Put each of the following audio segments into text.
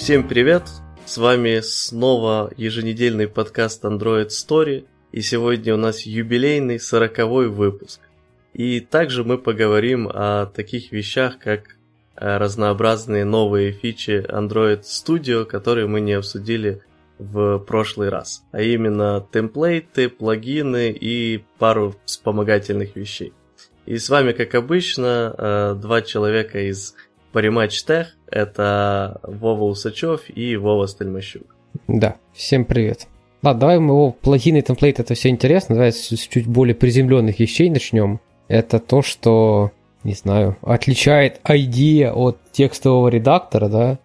Всем привет! С вами снова еженедельный подкаст Android Story, и сегодня у нас юбилейный сороковой выпуск. И также мы поговорим о таких вещах, как э, разнообразные новые фичи Android Studio, которые мы не обсудили в прошлый раз, а именно темплейты, плагины и пару вспомогательных вещей. И с вами, как обычно, э, два человека из Париматч Тех. Это Вова Усачев и Вова Стальмощук. Да, всем привет. Ладно, давай мы его плагины, темплейт, это все интересно. Давай с чуть более приземленных вещей начнем. Это то, что, не знаю, отличает IDEA от текстового редактора, да,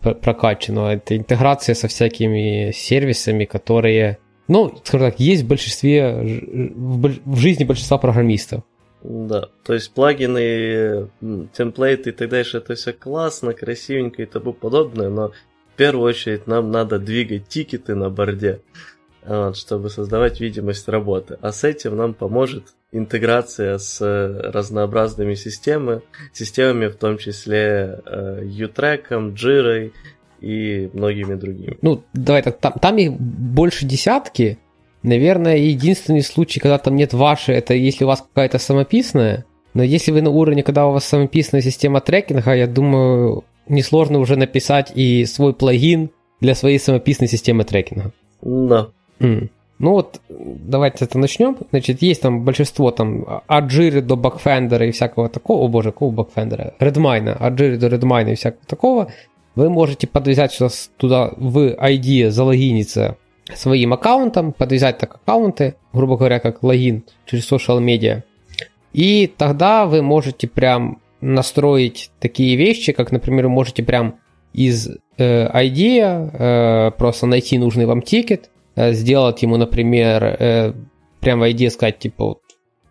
прокачанного. Это интеграция со всякими сервисами, которые, ну, скажем так, есть в большинстве, в жизни большинства программистов. Да, то есть плагины, темплейты и так дальше, это все классно, красивенько и тому подобное, но в первую очередь нам надо двигать тикеты на борде, вот, чтобы создавать видимость работы. А с этим нам поможет интеграция с разнообразными системами, системами, в том числе э, U-Track, Jira и многими другими. Ну, давай так, там, там их больше десятки, Наверное, единственный случай, когда там нет вашей, это если у вас какая-то самописная. Но если вы на уровне, когда у вас самописная система трекинга, я думаю, несложно уже написать и свой плагин для своей самописной системы трекинга. Да. Mm. Ну вот, давайте это начнем. Значит, есть там большинство там от Jira до Backfender и всякого такого. О боже, какого Backfender? Redmine. От Jira до Redmine и всякого такого. Вы можете подвязать сюда, туда в ID залогиниться своим аккаунтом, подвязать так аккаунты, грубо говоря, как логин через social media. И тогда вы можете прям настроить такие вещи, как, например, вы можете прям из э, ID э, просто найти нужный вам тикет, э, сделать ему, например, э, прям в ID сказать, типа,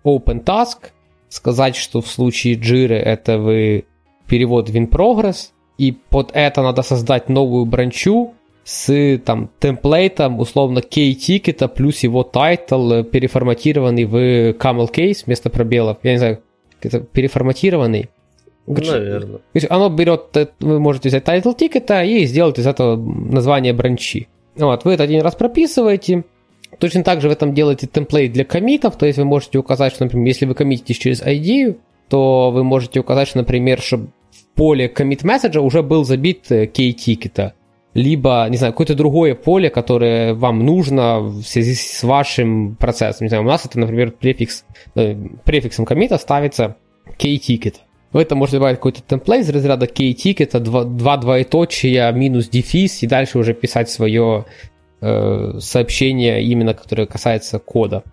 open task, сказать, что в случае Jira это вы перевод в in progress, и под это надо создать новую бранчу, с там темплейтом условно key-тикета плюс его тайтл, э, переформатированный в camel case вместо пробелов. Я не знаю, это переформатированный. Наверное. То есть оно берет, э, вы можете взять тайтл тикета и сделать из этого название бранчи. Вот, вы это один раз прописываете, Точно так же в этом делаете темплейт для комитов, то есть вы можете указать, что, например, если вы коммититесь через IDE, то вы можете указать, что, например, чтобы в поле commit message уже был забит э, key тикета либо, не знаю, какое-то другое поле, которое вам нужно в связи с вашим процессом. Не знаю, у нас это, например, префикс, э, префиксом комита ставится key-ticket. Вы это можете добавить какой-то темплейт из разряда key-ticket, два, два двоеточия, минус дефис, и дальше уже писать свое э, сообщение, именно которое касается кода.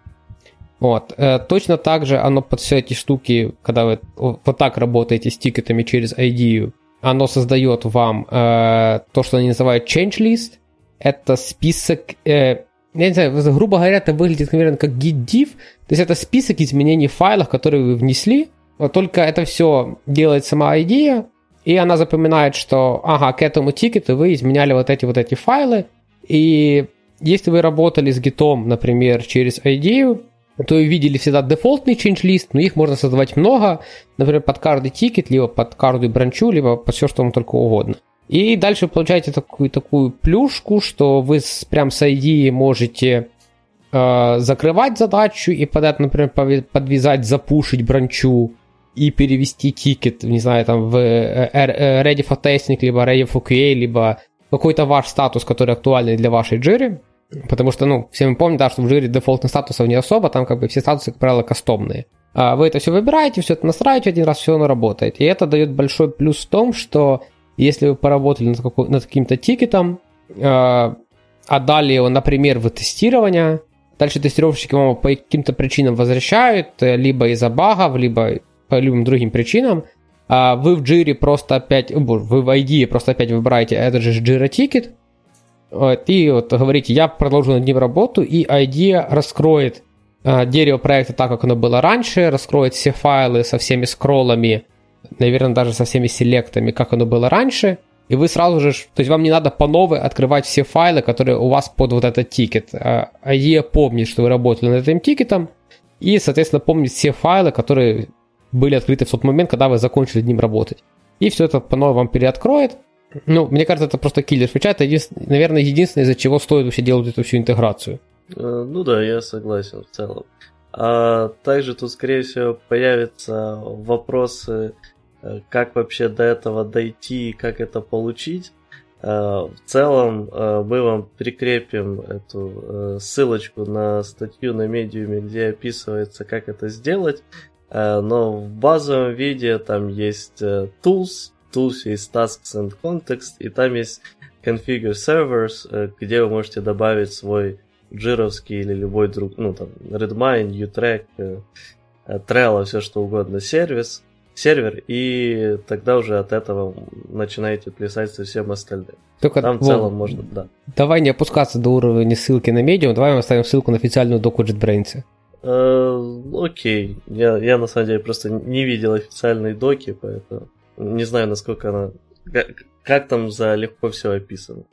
Вот. Э, точно так же оно под все эти штуки, когда вы вот так работаете с тикетами через ID, оно создает вам э, то, что они называют change list. Это список, э, я не знаю, грубо говоря, это выглядит, наверное, как git-div. То есть это список изменений в файлах, которые вы внесли. Вот только это все делает сама идея, и она запоминает, что, ага, к этому тикету вы изменяли вот эти вот эти файлы, и если вы работали с гитом, например, через идею, то видели всегда дефолтный change list, но их можно создавать много, например, под каждый тикет, либо под каждую бранчу, либо под все, что вам только угодно. И дальше вы получаете такую, такую плюшку, что вы с, прям с IDE можете э, закрывать задачу и под это, например, подвязать, запушить бранчу и перевести тикет, не знаю, там в э, э, ready for testing, либо ready for QA, либо какой-то ваш статус, который актуальный для вашей джири. Потому что, ну, все мы помним, да, что в жире дефолтных статусов не особо, там как бы все статусы, как правило, кастомные. А вы это все выбираете, все это настраиваете один раз, все оно работает. И это дает большой плюс в том, что если вы поработали над, какой, над каким-то тикетом, э, отдали его, например, в тестирование, дальше тестировщики вам по каким-то причинам возвращают, э, либо из-за багов, либо по любым другим причинам, а вы в джире просто опять, вы в IDE просто опять выбираете этот же Jira тикет, и вот говорите, я продолжу над ним работу, и IDEA раскроет э, дерево проекта так, как оно было раньше, раскроет все файлы со всеми скроллами, наверное, даже со всеми селектами, как оно было раньше, и вы сразу же, то есть вам не надо по новой открывать все файлы, которые у вас под вот этот тикет. А IDEA помнит, что вы работали над этим тикетом, и, соответственно, помнит все файлы, которые были открыты в тот момент, когда вы закончили над ним работать. И все это по новой вам переоткроет, Ну, мне кажется, это просто киллер фича. Это, един... наверное, единственное, из-за чего стоит вообще делать эту всю интеграцию. Э, ну да, я согласен в целом. А также тут, скорее всего, появятся вопросы, э, как вообще до этого дойти, как это получить. Э, в целом мы вам прикрепим эту ссылочку на статью на медиуме, где описывается, как это сделать. Но в базовом виде там есть tools, tools есть tasks and context, и там есть configure servers, где вы можете добавить свой джировский или любой друг, ну там, Redmine, Utrack, э, э, Trello, все что угодно, сервис, сервер, и тогда уже от этого начинаете плясать со всем остальным. Только, Там в целом Вов, можно, да. Давай не опускаться до уровня ссылки на медиум, давай мы оставим ссылку на официальную доку JetBrains. Э, окей, я, я на самом деле просто не видел официальной доки, поэтому не знаю, насколько она... Как, как там за легко все описано.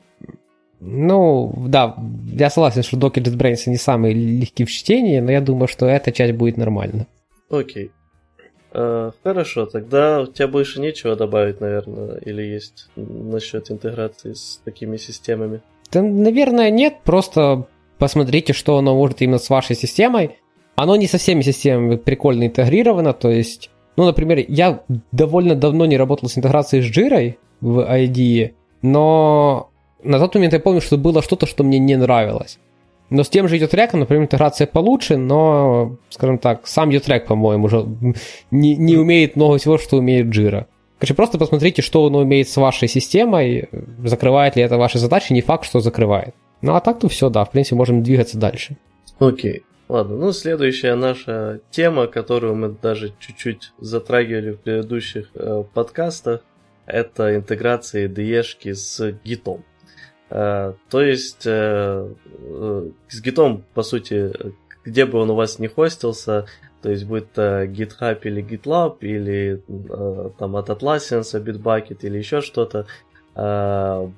Ну, да, я согласен, что Docker JetBrains не самый легкий в чтении, но я думаю, что эта часть будет нормально. Окей. Uh, хорошо, тогда у тебя больше нечего добавить, наверное, или есть насчет интеграции с такими системами? Да, наверное, нет, просто посмотрите, что оно может именно с вашей системой. Оно не со всеми системами прикольно интегрировано, то есть, ну, например, я довольно давно не работал с интеграцией с Jira в IDE, но на тот момент я помню, что было что-то, что мне не нравилось. Но с тем же Utrack, например, интеграция получше, но, скажем так, сам Utrack, по-моему, уже не, не умеет много всего, что умеет Jira. Короче, просто посмотрите, что он умеет с вашей системой, закрывает ли это ваши задачи, не факт, что закрывает. Ну а так-то все, да, в принципе, можем двигаться дальше. Окей. Ладно, ну следующая наша тема, которую мы даже чуть-чуть затрагивали в предыдущих э, подкастах, это интеграция IDE с гитом. Э, то есть э, э, с гитом, по сути, где бы он у вас не хостился, то есть будет GitHub или GitLab, или там от Atlassian, Bitbucket или еще что-то,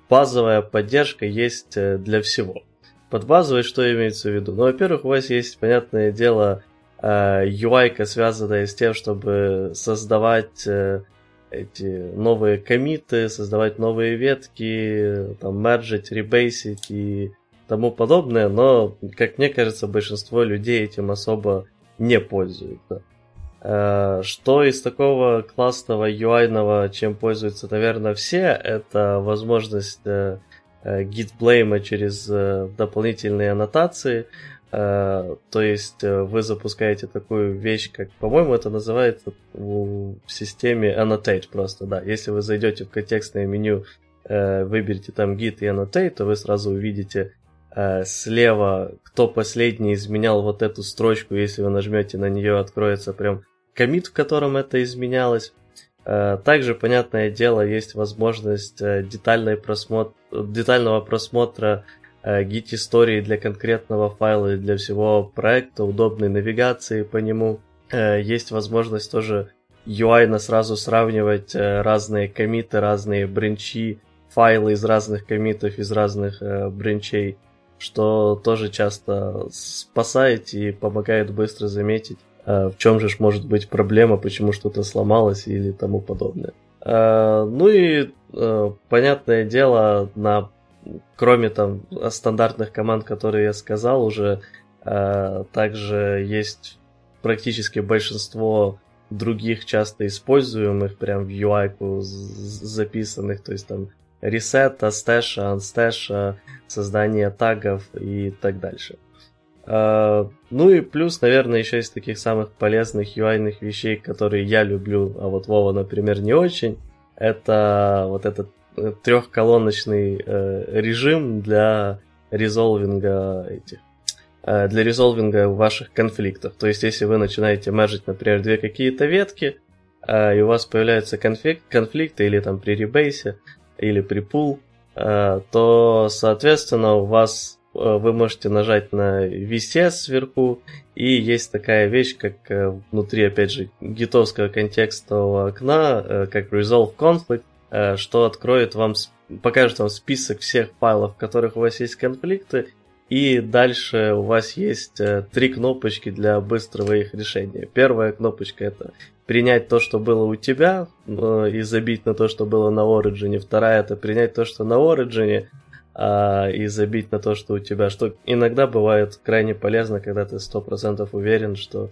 базовая поддержка есть для всего. Под базовой что имеется в виду? Ну, во-первых, у вас есть, понятное дело, UI, связанная с тем, чтобы создавать эти новые комиты, создавать новые ветки, там, мерджить, ребейсить и тому подобное, но, как мне кажется, большинство людей этим особо не пользуются. Э, что из такого классного UI, чем пользуются, наверное, все, это возможность э, э, blame через дополнительные аннотации, Э, то есть э, вы запускаете такую вещь, как, по-моему, это называется в системе annotate просто, да. Если вы зайдете в контекстное меню, э, выберете там git и annotate, то вы сразу увидите слева, кто последний изменял вот эту строчку. Если вы нажмете на нее, откроется прям комит, в котором это изменялось. Также, понятное дело, есть возможность детальной просмотр, детального просмотра гит-истории для конкретного файла и для всего проекта, удобной навигации по нему. Э, есть возможность тоже UI сразу сравнивать э, разные комиты, разные бренчи, файлы из разных комитов, из разных э, бренчей, что тоже часто спасает и помогает быстро заметить, в чем же может быть проблема, почему что-то сломалось или тому подобное. Ну и, понятное дело, на кроме там стандартных команд, которые я сказал, уже также есть практически большинство других часто используемых прям в UI записанных, то есть там ресета, стэша, анстэша, создание тагов и так дальше. Uh, ну и плюс, наверное, еще из таких самых полезных UI вещей, которые я люблю, а вот Вова, например, не очень, это вот этот трехколоночный э, режим для резолвинга этих э, для резолвинга ваших конфликтов. То есть, если вы начинаете мержить, например, две какие-то ветки, э, и у вас появляются конфликт, конфликты или там при ребейсе, или при пул, э, то, соответственно, у вас э, вы можете нажать на VCS сверху, и есть такая вещь, как э, внутри, опять же, гитовского контекстового окна, как Resolve Conflict, Э, что откроет вам, покажет вам список всех файлов, в которых у вас есть конфликты, и дальше у вас есть э, три кнопочки для быстрого их решения. Первая кнопочка это принять то, что было у тебя, э, и забить на то, что было на Origin. Вторая это принять то, что на Origin, а, и забить на то, что у тебя. Что иногда бывает крайне полезно, когда ты 100% уверен, что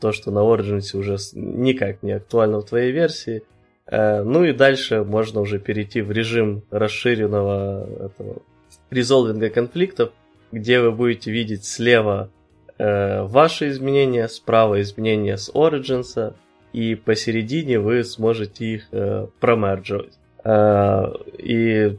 то, что на Origin уже никак не актуально в твоей версии. Э, ну и дальше можно уже перейти в режим расширенного этого резолвинга конфликтов, где вы будете видеть слева э, ваши изменения, справа изменения с Origins, и посередине вы сможете их э, промердживать. Э, и,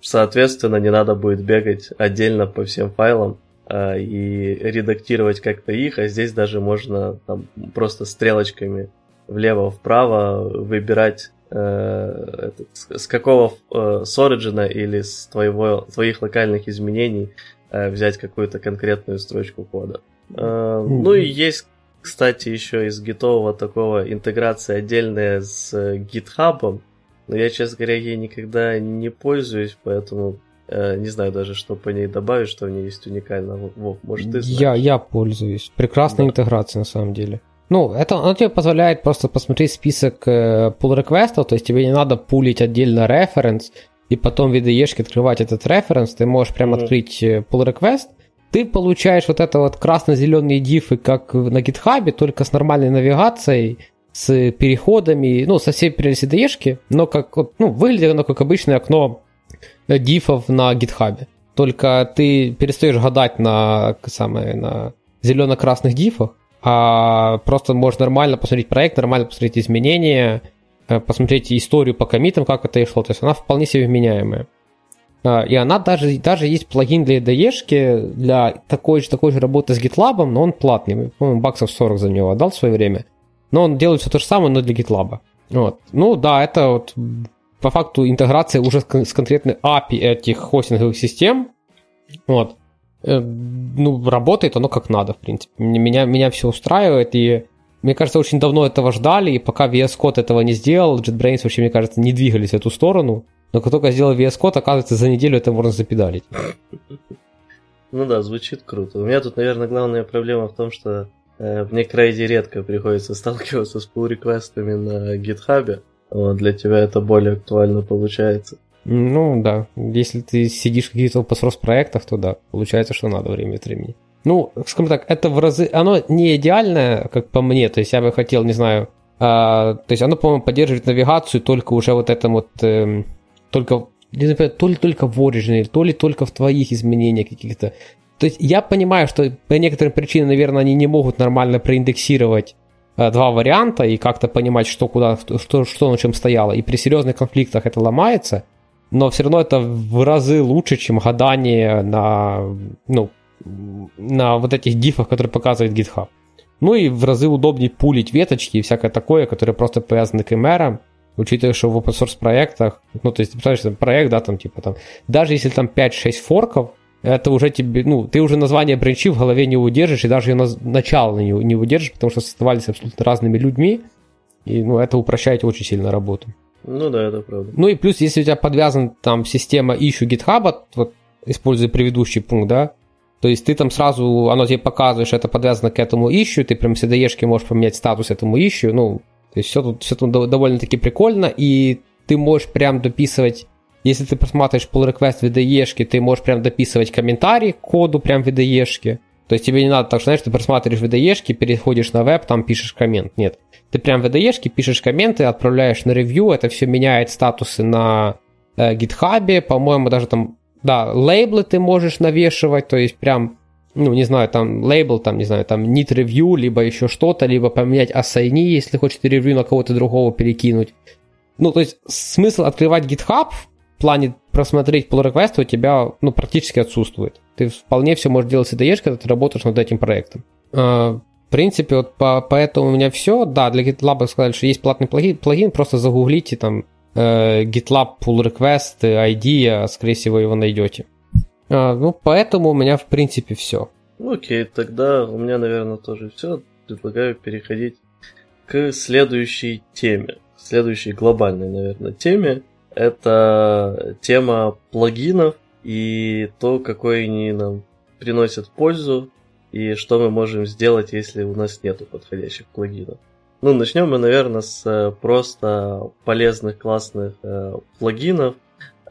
соответственно, не надо будет бегать отдельно по всем файлам э, и редактировать как-то их, а здесь даже можно там, просто стрелочками влево-вправо выбирать э, с какого э, с Origin или с твоего, твоих локальных изменений э, взять какую-то конкретную строчку кода. Э, ну и есть, кстати, еще из гитового такого интеграция отдельная с GitHub, но я, честно говоря, ей никогда не пользуюсь, поэтому э, не знаю даже, что по ней добавить, что в ней есть уникально. Вов, может, ты знаешь? Я, я пользуюсь. Прекрасная да. интеграция, на самом деле. Ну, это оно тебе позволяет просто посмотреть список э, pull реквестов то есть тебе не надо пулить отдельно референс, и потом в VDE открывать этот референс, ты можешь прямо mm-hmm. открыть э, pull request, ты получаешь вот это вот красно-зеленые дифы, как на GitHub, только с нормальной навигацией, с переходами, ну, со всей VDE, но как, ну, выглядит оно как обычное окно э, дифов на GitHub. Только ты перестаешь гадать на, самое, на зелено-красных дифах, а просто можешь нормально посмотреть проект, нормально посмотреть изменения, э, посмотреть историю по комитам, как это и шло. То есть она вполне себе вменяемая. А, и она даже, даже есть плагин для IDE для такой же, такой же работы с GitLab, но он платный. По-моему, баксов 40 за него отдал в свое время. Но он делает все то же самое, но для GitLab. Вот. Ну да, это вот по факту интеграция уже с конкретной API этих хостинговых систем. Вот. Э, ну, работает оно как надо, в принципе. Меня, меня все устраивает, и мне кажется, очень давно этого ждали, и пока VS Code этого не сделал, JetBrains вообще, мне кажется, не двигались в эту сторону. Но как только сделал VS Code, оказывается, за неделю это можно запедалить. Ну да, звучит круто. У меня тут, наверное, главная проблема в том, что мне крайне редко приходится сталкиваться с pull реквестами на GitHub. Вот, для тебя это более актуально получается. Ну да, если ты сидишь в каких-то open проектах, то да, получается, что надо время от времени. Ну, скажем так, это в разы... Оно не идеальное, как по мне, то есть я бы хотел, не знаю, а, то есть оно, по-моему, поддерживает навигацию только уже вот этом вот, э, только, не знаю, то ли только в Origin, то ли только в твоих изменениях каких-то. То есть я понимаю, что по некоторым причинам, наверное, они не могут нормально проиндексировать э, два варианта и как-то понимать, что куда, что, что на чем стояло. И при серьезных конфликтах это ломается – но все равно это в разы лучше, чем гадание на, ну, на вот этих дифах, которые показывает GitHub. Ну и в разы удобнее пулить веточки и всякое такое, которое просто привязаны к эмерам, учитывая, что в open source проектах, ну, то есть, представляешь, проект, да, там, типа, там, даже если там 5-6 форков, это уже тебе, ну, ты уже название бренчи в голове не удержишь, и даже ее начало не, не удержишь, потому что создавались абсолютно разными людьми, и, ну, это упрощает очень сильно работу. Ну да, это правда. Ну и плюс, если у тебя подвязан там система ищу GitHub, вот используя предыдущий пункт, да, то есть ты там сразу, оно тебе показывает, что это подвязано к этому ищу, ты прям IDE можешь поменять статус этому ищу, ну, то есть все тут, все тут довольно-таки прикольно, и ты можешь прям дописывать, если ты просматриваешь pull request в IDE, ты можешь прям дописывать комментарий к коду прям в IDE, то есть тебе не надо так, что, знаешь, ты просматриваешь в IDE, переходишь на веб, там пишешь коммент, нет. Ты прям в IDE пишешь комменты, отправляешь на ревью, это все меняет статусы на э, GitHub, по-моему, даже там, да, лейблы ты можешь навешивать, то есть прям, ну, не знаю, там лейбл, там, не знаю, там need review, либо еще что-то, либо поменять assign, если хочешь ревью на кого-то другого перекинуть. Ну, то есть смысл открывать GitHub плане просмотреть pull request у тебя, ну, практически отсутствует. Ты вполне все можешь делать с IDE, когда ты работаешь над этим проектом. А, в принципе, вот по, поэтому у меня все. Да, для GitLab сказали, что есть платный плагин, плагин просто загуглите там э, GitLab pull request ID, а, скорее всего, его найдете. А, ну, поэтому у меня, в принципе, все. Окей, тогда у меня, наверное, тоже все. Предлагаю переходить к следующей теме. Следующей глобальной, наверное, теме. Это тема плагинов и то, какой они нам приносят пользу и что мы можем сделать, если у нас нету подходящих плагинов. Ну, начнем мы, наверное, с просто полезных, классных э, плагинов,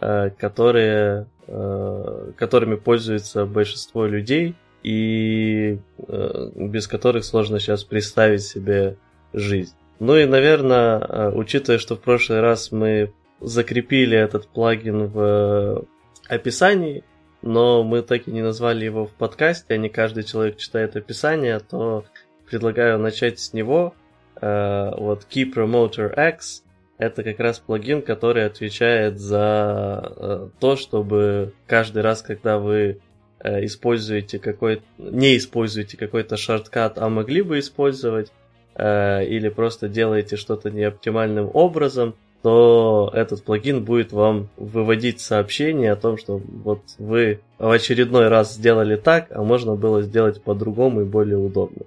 э, которые, э, которыми пользуется большинство людей и э, без которых сложно сейчас представить себе жизнь. Ну и, наверное, э, учитывая, что в прошлый раз мы закрепили этот плагин в описании, но мы так и не назвали его в подкасте, а не каждый человек читает описание, то предлагаю начать с него. Э, вот Key Promoter X это как раз плагин, который отвечает за э, то, чтобы каждый раз, когда вы используете какой не используете какой-то шорткат, а могли бы использовать, или просто делаете что-то неоптимальным образом, то этот плагин будет вам выводить сообщение о том, что вот вы в очередной раз сделали так, а можно было сделать по-другому и более удобно.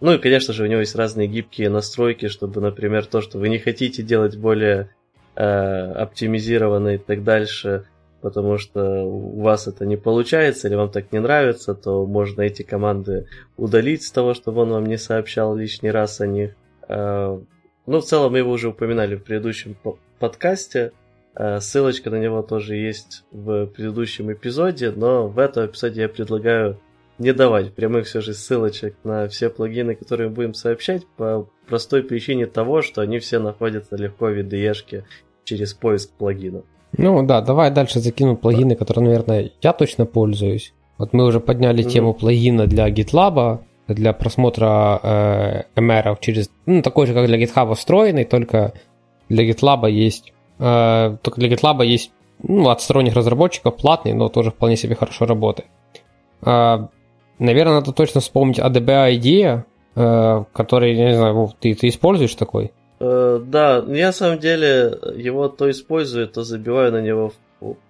Ну и, конечно же, у него есть разные гибкие настройки, чтобы, например, то, что вы не хотите делать более э, оптимизированно и так дальше, потому что у вас это не получается или вам так не нравится, то можно эти команды удалить с того, чтобы он вам не сообщал лишний раз о них. Э, ну, в целом, мы его уже упоминали в предыдущем подкасте. Э, ссылочка на него тоже есть в предыдущем эпизоде, но в этом эпизоде я предлагаю не давать прямых все же ссылочек на все плагины, которые мы будем сообщать, по простой причине того, что они все находятся легко в VDE через поиск плагинов. Ну да, давай дальше закину плагины, которые, наверное, я точно пользуюсь. Вот мы уже подняли mm-hmm. тему плагина для GitLab, для просмотра э, MR через, ну, такой же, как для GitHub встроенный, только для GitLab есть, э, только для GitLab есть, ну, от сторонних разработчиков платный, но тоже вполне себе хорошо работает. Э, наверное, надо точно вспомнить ADB IDEA, э, который, я не знаю, ты, ты используешь такой? Э, да, я на самом деле его то использую, то забиваю на него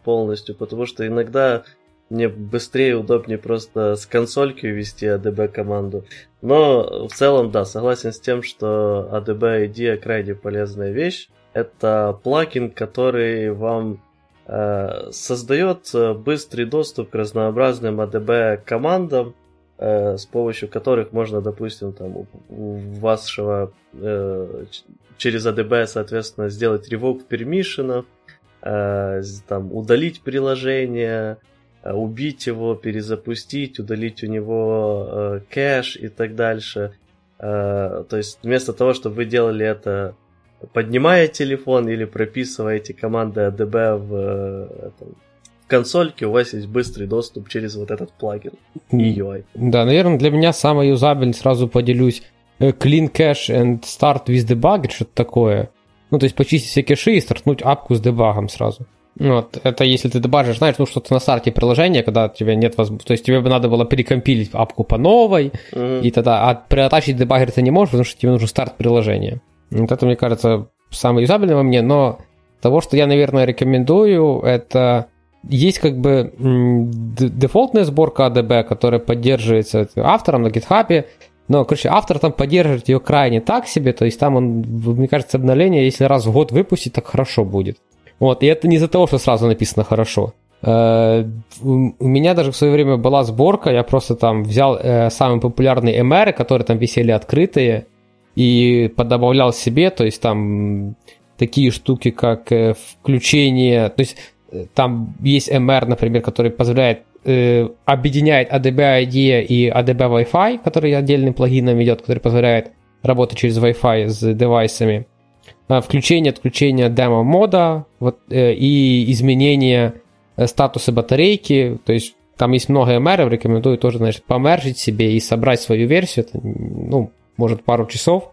полностью, потому что иногда мне быстрее, удобнее просто с консольки ввести ADB команду. Но в целом, да, согласен с тем, что ADB IDEA крайне полезная вещь. Это плагин, который вам э, создает быстрый доступ к разнообразным ADB командам, э, с помощью которых можно, допустим, там у, вашего э, через ADB, соответственно, сделать revoke permission, э, там, удалить приложение, убить его, перезапустить, удалить у него э, кэш и так дальше. Э, то есть вместо того, чтобы вы делали это поднимая телефон или прописываете команды ADB в, этом, в консольке, у вас есть быстрый доступ через вот этот плагин и UI. Да, наверное, для меня самый юзабельный, сразу поделюсь, clean cache and start with debug, что-то такое. Ну, то есть почистить все кэши и стартнуть апку с дебагом сразу. Вот, это если ты добавишь, знаешь, ну что-то на старте приложения, когда у тебя нет возможности, то есть тебе бы надо было перекомпилить апку по новой, mm-hmm. и тогда, а приотачить дебаггер ты не можешь, потому что тебе нужен старт приложения. Вот это, мне кажется, самое юзабельное во мне, но того, что я, наверное, рекомендую, это есть как бы дефолтная сборка ADB, которая поддерживается автором на GitHub, но, короче, автор там поддерживает ее крайне так себе, то есть там он, мне кажется, обновление, если раз в год выпустить, так хорошо будет. Вот, и это не из-за того, что сразу написано хорошо. Э, у меня даже в свое время была сборка, я просто там взял э, самые популярные MR, которые там висели открытые, и подобавлял себе, то есть там такие штуки, как э, включение, то есть там есть MR, например, который позволяет объединяет ADB IDEA и ADB Wi-Fi, который отдельным плагином идет, который позволяет работать через Wi-Fi с девайсами. А, включение, отключение демо-мода вот, э, и изменение э, статуса батарейки, то есть там есть много MR, рекомендую тоже, значит, помержить себе и собрать свою версию, это, ну, может, пару часов,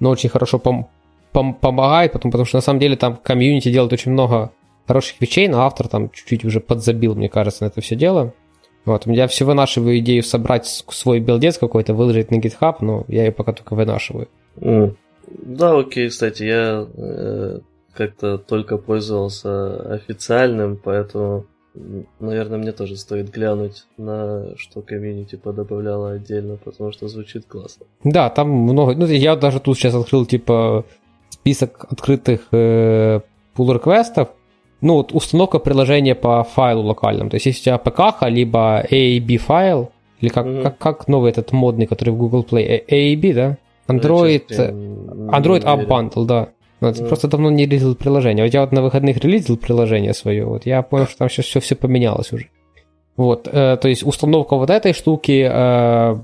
но очень хорошо пом- пом- помогает, потому, потому что на самом деле там комьюнити делает очень много хороших вещей, но автор там чуть-чуть уже подзабил, мне кажется, на это все дело. Вот, я все вынашиваю идею собрать свой билдец какой-то, выложить на GitHub, но я ее пока только вынашиваю. Mm. Да, окей, кстати, я э, как-то только пользовался официальным, поэтому, наверное, мне тоже стоит глянуть на что комьюнити подобавляло отдельно, потому что звучит классно. Да, там много. Ну, я даже тут сейчас открыл, типа, список открытых э, pull реквестов Ну, вот установка приложения по файлу локальному. То есть, если у тебя PKH, либо AAB файл, или как, mm-hmm. как, как новый этот модный, который в Google Play, AAB, да? Android, Android App Bundle, да. Ты mm. просто давно не релизил приложение. Вот я вот на выходных релизил приложение свое, вот я понял, что там сейчас все, все поменялось уже. Вот, э, то есть установка вот этой штуки, э,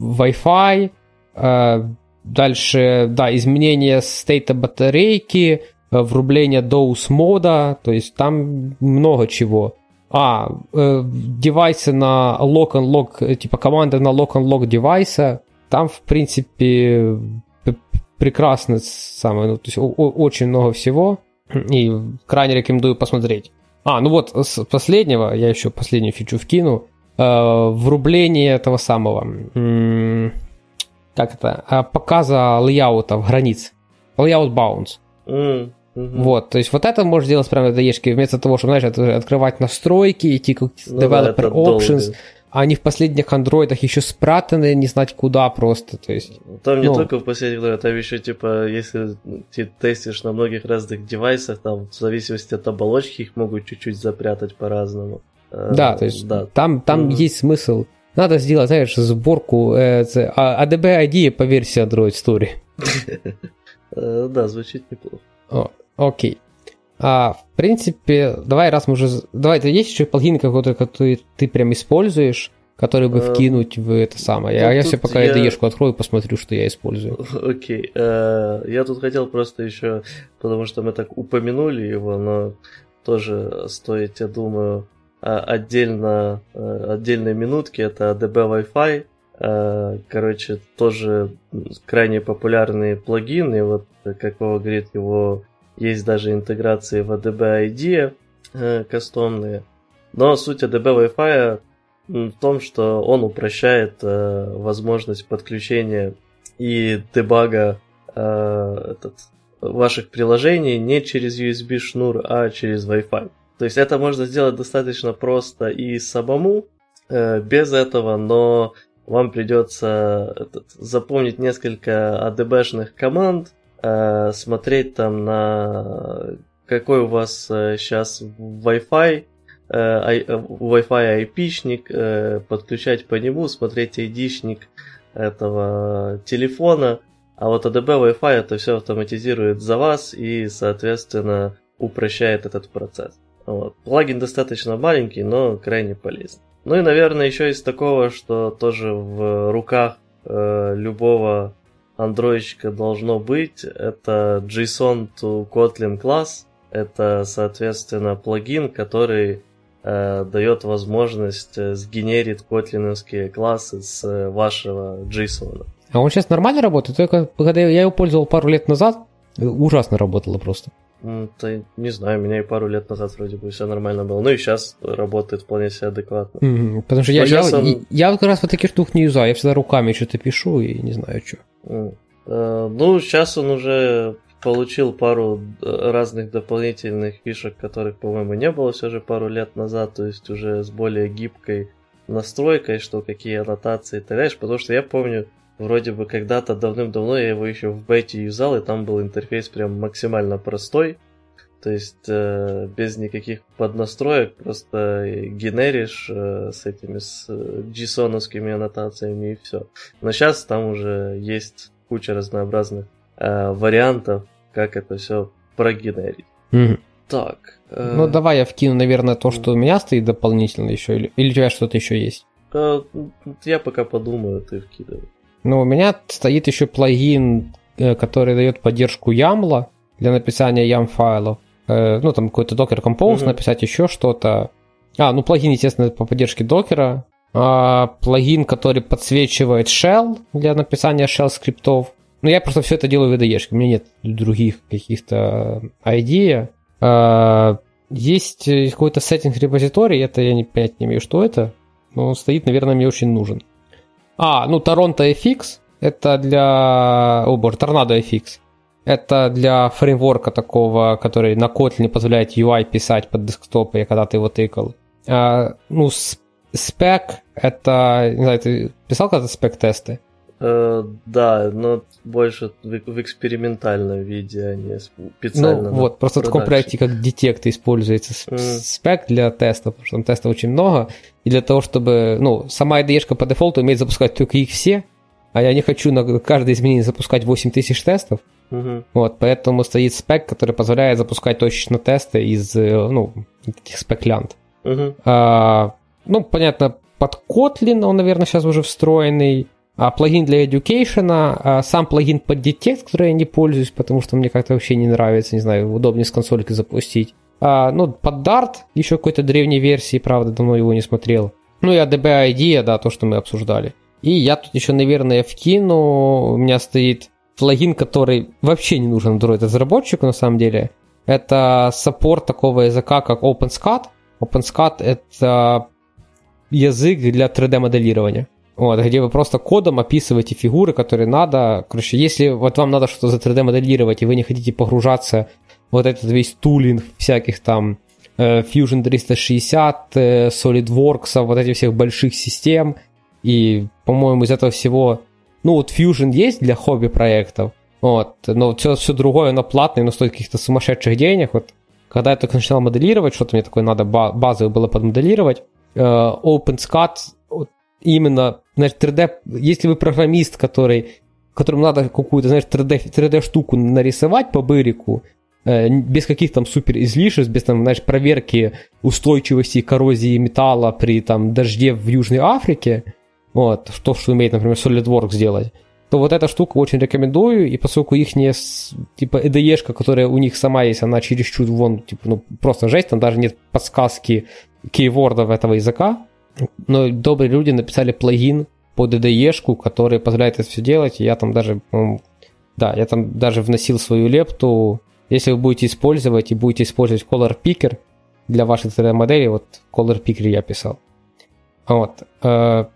Wi-Fi, э, дальше, да, изменение стейта батарейки, э, врубление DOS мода, то есть там много чего. А, э, девайсы на lock and lock, э, типа команды на lock and lock девайса, там, в принципе, прекрасно самое, ну, то есть очень много всего, и крайне рекомендую посмотреть. А, ну вот, с последнего, я еще последнюю фичу вкину, э, врубление этого самого, м- как это, э, показа лейаутов, границ, layout bounds. Mm. Угу. Вот, то есть вот это можешь делать прямо в DE, вместо того, чтобы, знаешь, открывать настройки, идти как ну, developer да, options, долго. А они в последних андроидах еще спрятаны, не знать куда просто, то есть... Там не ну, только в последних, там еще, типа, если ты тестишь на многих разных девайсах, там, в зависимости от оболочки, их могут чуть-чуть запрятать по-разному. Э, да, то есть да. там, там угу. есть смысл. Надо сделать, знаешь, сборку э, ADB ID по версии Android Story. Э, да, звучит неплохо. Окей. А, в принципе, давай, раз мы уже... Давай, есть еще плагин какой-то, который ты прям используешь, который бы э, вкинуть в это самое? Я, я все пока я... IDE-шку открою, посмотрю, что я использую. Окей. Э, я тут хотел просто еще, потому что мы так упомянули его, но тоже стоит, я думаю, отдельно, э, отдельной минутки. Это ADB Wi-Fi. Короче, тоже крайне популярный плагин, и вот, как Вова говорит, его есть даже интеграции в ADB IDE э, кастомные. Но суть ADB Wi-Fi в том, что он упрощает э, возможность подключения и дебага э, этот, ваших приложений не через USB шнур, а через Wi-Fi. То есть это можно сделать достаточно просто и самому, э, без этого, но вам придется этот, запомнить несколько ADB-шных команд, э, смотреть там на какой у вас э, сейчас Wi-Fi, э, Wi-Fi IP-шник, э, подключать по нему, смотреть ID-шник этого телефона, а вот ADB Wi-Fi это все автоматизирует за вас и, соответственно, упрощает этот процесс. Вот. Плагин достаточно маленький, но крайне полезный. Ну и, наверное, еще из такого, что тоже в руках э, любого андроидчика должно быть, это JSON to Kotlin класс. Это, соответственно, плагин, который э, дает возможность э, сгенерить котлиновские классы с э, вашего JSON. А он сейчас нормально работает? Только когда я его пользовал пару лет назад, э, ужасно работало просто. Да, не знаю, у меня и пару лет назад вроде бы все нормально было. Ну и сейчас работает вполне себе адекватно. Mm-hmm. Потому что я, я, он... я, я как раз вот таких штук не юзаю. Я всегда руками что-то пишу и не знаю что. Mm. Uh, ну, сейчас он уже получил пару э, разных дополнительных фишек, которых, по-моему, не было все же пару лет назад, то есть уже с более гибкой настройкой, что какие аннотации ты потому что я помню, Вроде бы когда-то давным-давно я его еще в бете юзал, и там был интерфейс прям максимально простой. То есть э, без никаких поднастроек, просто генеришь э, с этими с JSON-овскими аннотациями и все. Но сейчас там уже есть куча разнообразных э, вариантов, как это все прогенерить. Mm-hmm. Так. Э... Ну давай я вкину, наверное, то, что у меня стоит дополнительно еще, или, или у тебя что-то еще есть? Э, я пока подумаю, ты вкидывай. Ну, у меня стоит еще плагин, э, который дает поддержку YAML для написания YAM файлов. Э, ну, там какой-то Docker Compose mm-hmm. написать, еще что-то. А, ну, плагин, естественно, по поддержке докера. А, плагин, который подсвечивает shell для написания shell скриптов. Ну, я просто все это делаю в IDE, у меня нет других каких-то идей. А, есть какой-то сеттинг репозиторий, это я не, понять не имею, что это. Но он стоит, наверное, мне очень нужен. А, ну Toronto FX, это для... О боже, Tornado FX. Это для фреймворка такого, который на Kotlin позволяет UI писать под десктоп, я когда-то его тыкал. А, ну, спек, это... Не знаю, ты писал когда-то спек-тесты? Э, да, но больше в, в экспериментальном виде, а не специально. Ну вот, просто в таком проекте, как Detect, используется mm. спек для теста, потому что там тестов очень много, и для того, чтобы, ну, сама IDE по дефолту умеет запускать только их все, а я не хочу на каждое изменение запускать 8000 тестов. Угу. Вот, поэтому стоит спек, который позволяет запускать точечно тесты из, э, ну, этих спек-лянд. Угу. А, ну, понятно, под Kotlin он, наверное, сейчас уже встроенный. А плагин для education, а сам плагин под Detect, который я не пользуюсь, потому что мне как-то вообще не нравится, не знаю, удобнее с консольки запустить. А, ну, под Dart, еще какой-то древней версии, правда, давно его не смотрел. Ну и ADB IDEA, да, то, что мы обсуждали. И я тут еще, наверное, вкину, у меня стоит плагин, который вообще не нужен Android-разработчику на самом деле. Это саппорт такого языка, как OpenSCAD. OpenSCAD — это язык для 3D-моделирования. Вот, где вы просто кодом описываете фигуры, которые надо. Короче, если вот вам надо что-то за 3D-моделировать, и вы не хотите погружаться вот этот весь тулинг всяких там э, Fusion 360, э, SolidWorks, вот этих всех больших систем, и, по-моему, из этого всего, ну вот Fusion есть для хобби-проектов, вот, но все, все другое, оно платное, но стоит каких-то сумасшедших денег, вот, когда я только начинал моделировать, что-то мне такое надо базовое было подмоделировать, э, OpenSCAD именно, знаешь, 3D, если вы программист, который, которому надо какую-то, знаешь, 3D, 3D-штуку нарисовать по бырику, э, без каких там супер излишеств, без там, знаешь, проверки устойчивости коррозии металла при там дожде в Южной Африке, вот, то, что умеет, например, SolidWorks сделать, то вот эта штука очень рекомендую, и поскольку их не, типа, EDE, которая у них сама есть, она чересчур вон, типа, ну, просто жесть, там даже нет подсказки кейвордов этого языка, но добрые люди написали плагин под IDE, который позволяет это все делать, я там даже, да, я там даже вносил свою лепту, если вы будете использовать и будете использовать Color Picker для вашей 3D-модели, вот Color Picker я писал. Вот. Э,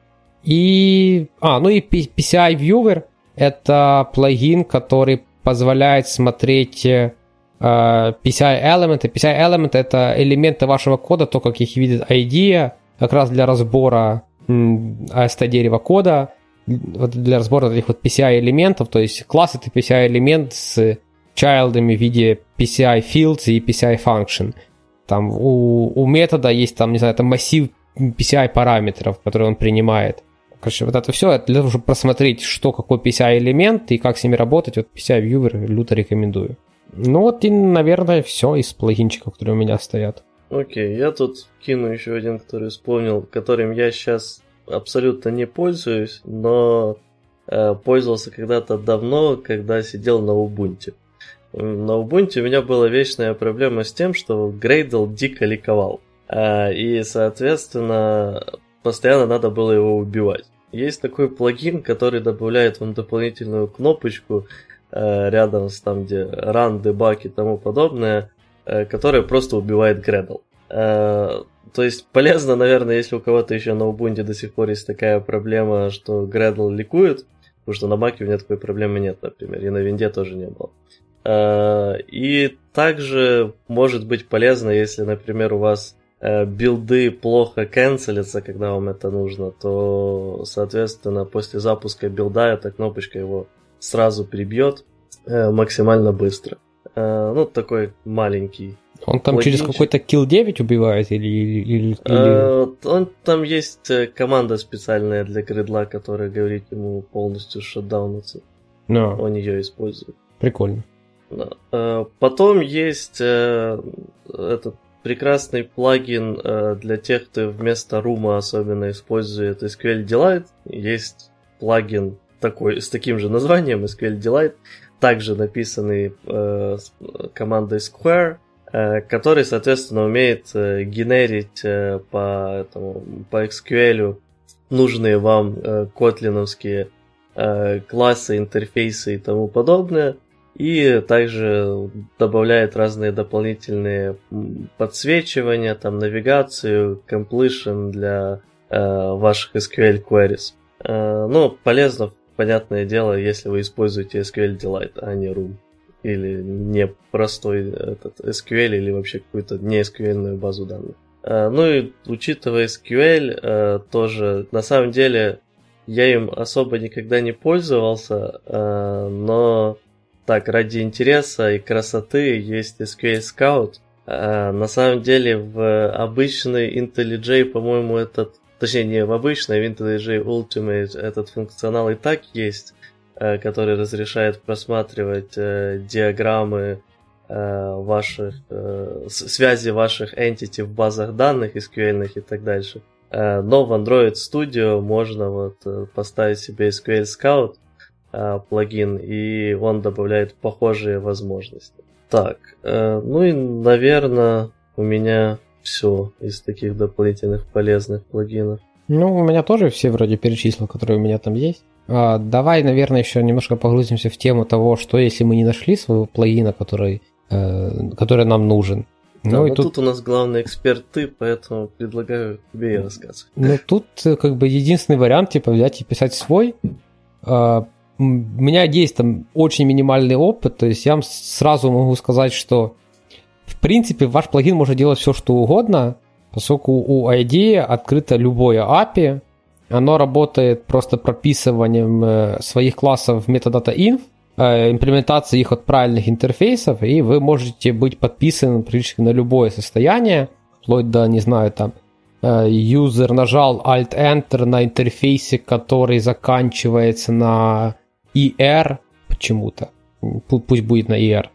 и, а, ну и PCI Viewer – это плагин, который позволяет смотреть э, PCI элементы – это элементы вашего кода, то, как их видит IDEA, как раз для разбора AST дерева кода, для разбора этих вот PCI элементов, то есть класс это PCI элемент с чайлдами в виде PCI fields и PCI function. Там у, у метода есть там, не знаю, там массив PCI параметров, которые он принимает. Короче, вот это все для того, чтобы просмотреть, что какой PCI элемент и как с ними работать, вот PCI Viewer люто рекомендую. Ну вот и, наверное, все из плагинчиков, которые у меня стоят. Окей, я тут кину еще один, который вспомнил, которым я сейчас абсолютно не пользуюсь, но э, пользовался когда-то давно, когда сидел на Ubuntu. На Ubuntu у меня была вечная проблема с тем, что Gradle дико ликовал. Э, и, соответственно, постоянно надо было его убивать. Есть такой плагин, который добавляет вам дополнительную кнопочку э, рядом с там, где run, debug и тому подобное, которая просто убивает Gradle. Э, то есть полезно, наверное, если у кого-то еще на Ubuntu до сих пор есть такая проблема, что Gradle ликует, потому что на Mac у меня такой проблемы нет, например, и на винде тоже не было. Э, и также может быть полезно, если, например, у вас э, билды плохо канцелятся, когда вам это нужно, то, соответственно, после запуска билда эта кнопочка его сразу прибьет максимально быстро. Ну, такой маленький он там через какой-то kill 9 убивает или... или, или... А, он, там есть э, команда специальная для гридла, которая говорит ему полностью шатдауниться. No. Он ее использует. Прикольно. Да. Потом есть э, этот прекрасный плагин э, для тех, кто вместо рума особенно использует SQL Delight. Есть плагин такой, с таким же названием SQL Delight, также написанный э, командой Square, Э, который, соответственно, умеет э, генерить э, по, этому, по SQL нужные вам котлиновские классы, интерфейсы и тому подобное. И также добавляет разные дополнительные подсвечивания, там навигацию, completion для ваших SQL queries. Ну, полезно, понятное дело, если вы используете SQL Delight, а не Room или не простой этот SQL или вообще какую-то не SQL базу данных. А, ну и учитывая SQL, а, тоже на самом деле я им особо никогда не пользовался, а, но так, ради интереса и красоты есть SQL Scout. На самом деле в обычный IntelliJ, по-моему, этот точнее не в обычной WinTDG Ultimate этот функционал и так есть, э, который разрешает просматривать э, диаграммы э, ваших, связи ваших entity в базах данных SQL и так дальше. Но в Android Studio можно вот поставить себе SQL Scout плагин, и он добавляет похожие возможности. Так, ну и, наверное, у меня все из таких дополнительных полезных плагинов. Ну, у меня тоже все вроде перечислил, которые у меня там есть. А, давай, наверное, еще немножко погрузимся в тему того, что если мы не нашли своего плагина, который, э, который нам нужен. Да, ну, и тут... тут у нас главный эксперт ты, поэтому предлагаю тебе и рассказывать. Ну, тут э, как бы единственный вариант, типа, взять и писать свой. А, у меня есть там очень минимальный опыт, то есть я вам сразу могу сказать, что принципе, ваш плагин может делать все, что угодно, поскольку у IDEA открыто любое API, оно работает просто прописыванием э, своих классов в metadata.inf, э, имплементацией их от правильных интерфейсов, и вы можете быть подписаны практически на любое состояние, вплоть до, не знаю, там, э, юзер нажал Alt-Enter на интерфейсе, который заканчивается на ER почему-то. Пусть будет на ER.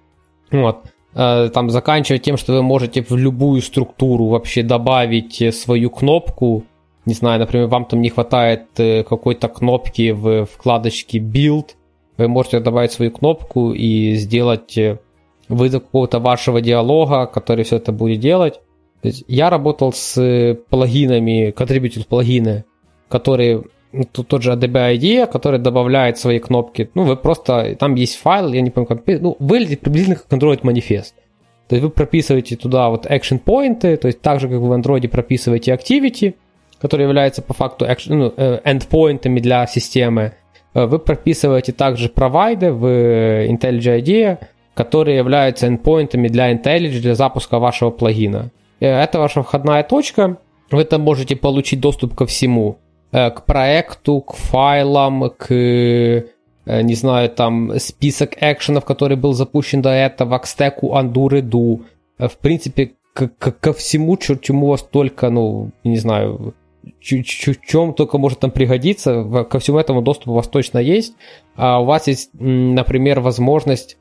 Вот. Э, там заканчивать тем, что вы можете в любую структуру вообще добавить э, свою кнопку. Не знаю, например, вам там не хватает э, какой-то кнопки в вкладочке Build. Вы можете добавить свою кнопку и сделать вызов какого-то вашего диалога, который все это будет делать. То есть я работал с плагинами, contributed плагины, которые тот же ADB IDEA, который добавляет свои кнопки. Ну, вы просто, там есть файл, я не помню, как, ну, выглядит приблизительно как Android манифест. То есть вы прописываете туда вот action points, то есть так же, как вы в Android прописываете activity, которые являются по факту action, ну, э, endpointами для системы. Э, вы прописываете также провайды в IntelliJ IDEA, которые являются endpointами для IntelliJ для запуска вашего плагина. Э, это ваша входная точка, вы там можете получить доступ ко всему. Э, к проекту, к файлам, к, э, не знаю, там, список экшенов, который был запущен до этого, к стеку. Э, в принципе, к, к, ко всему, чему вас только, ну, не знаю, чем только может там пригодиться, ко всему этому доступ у вас точно есть. А у вас есть, например, возможность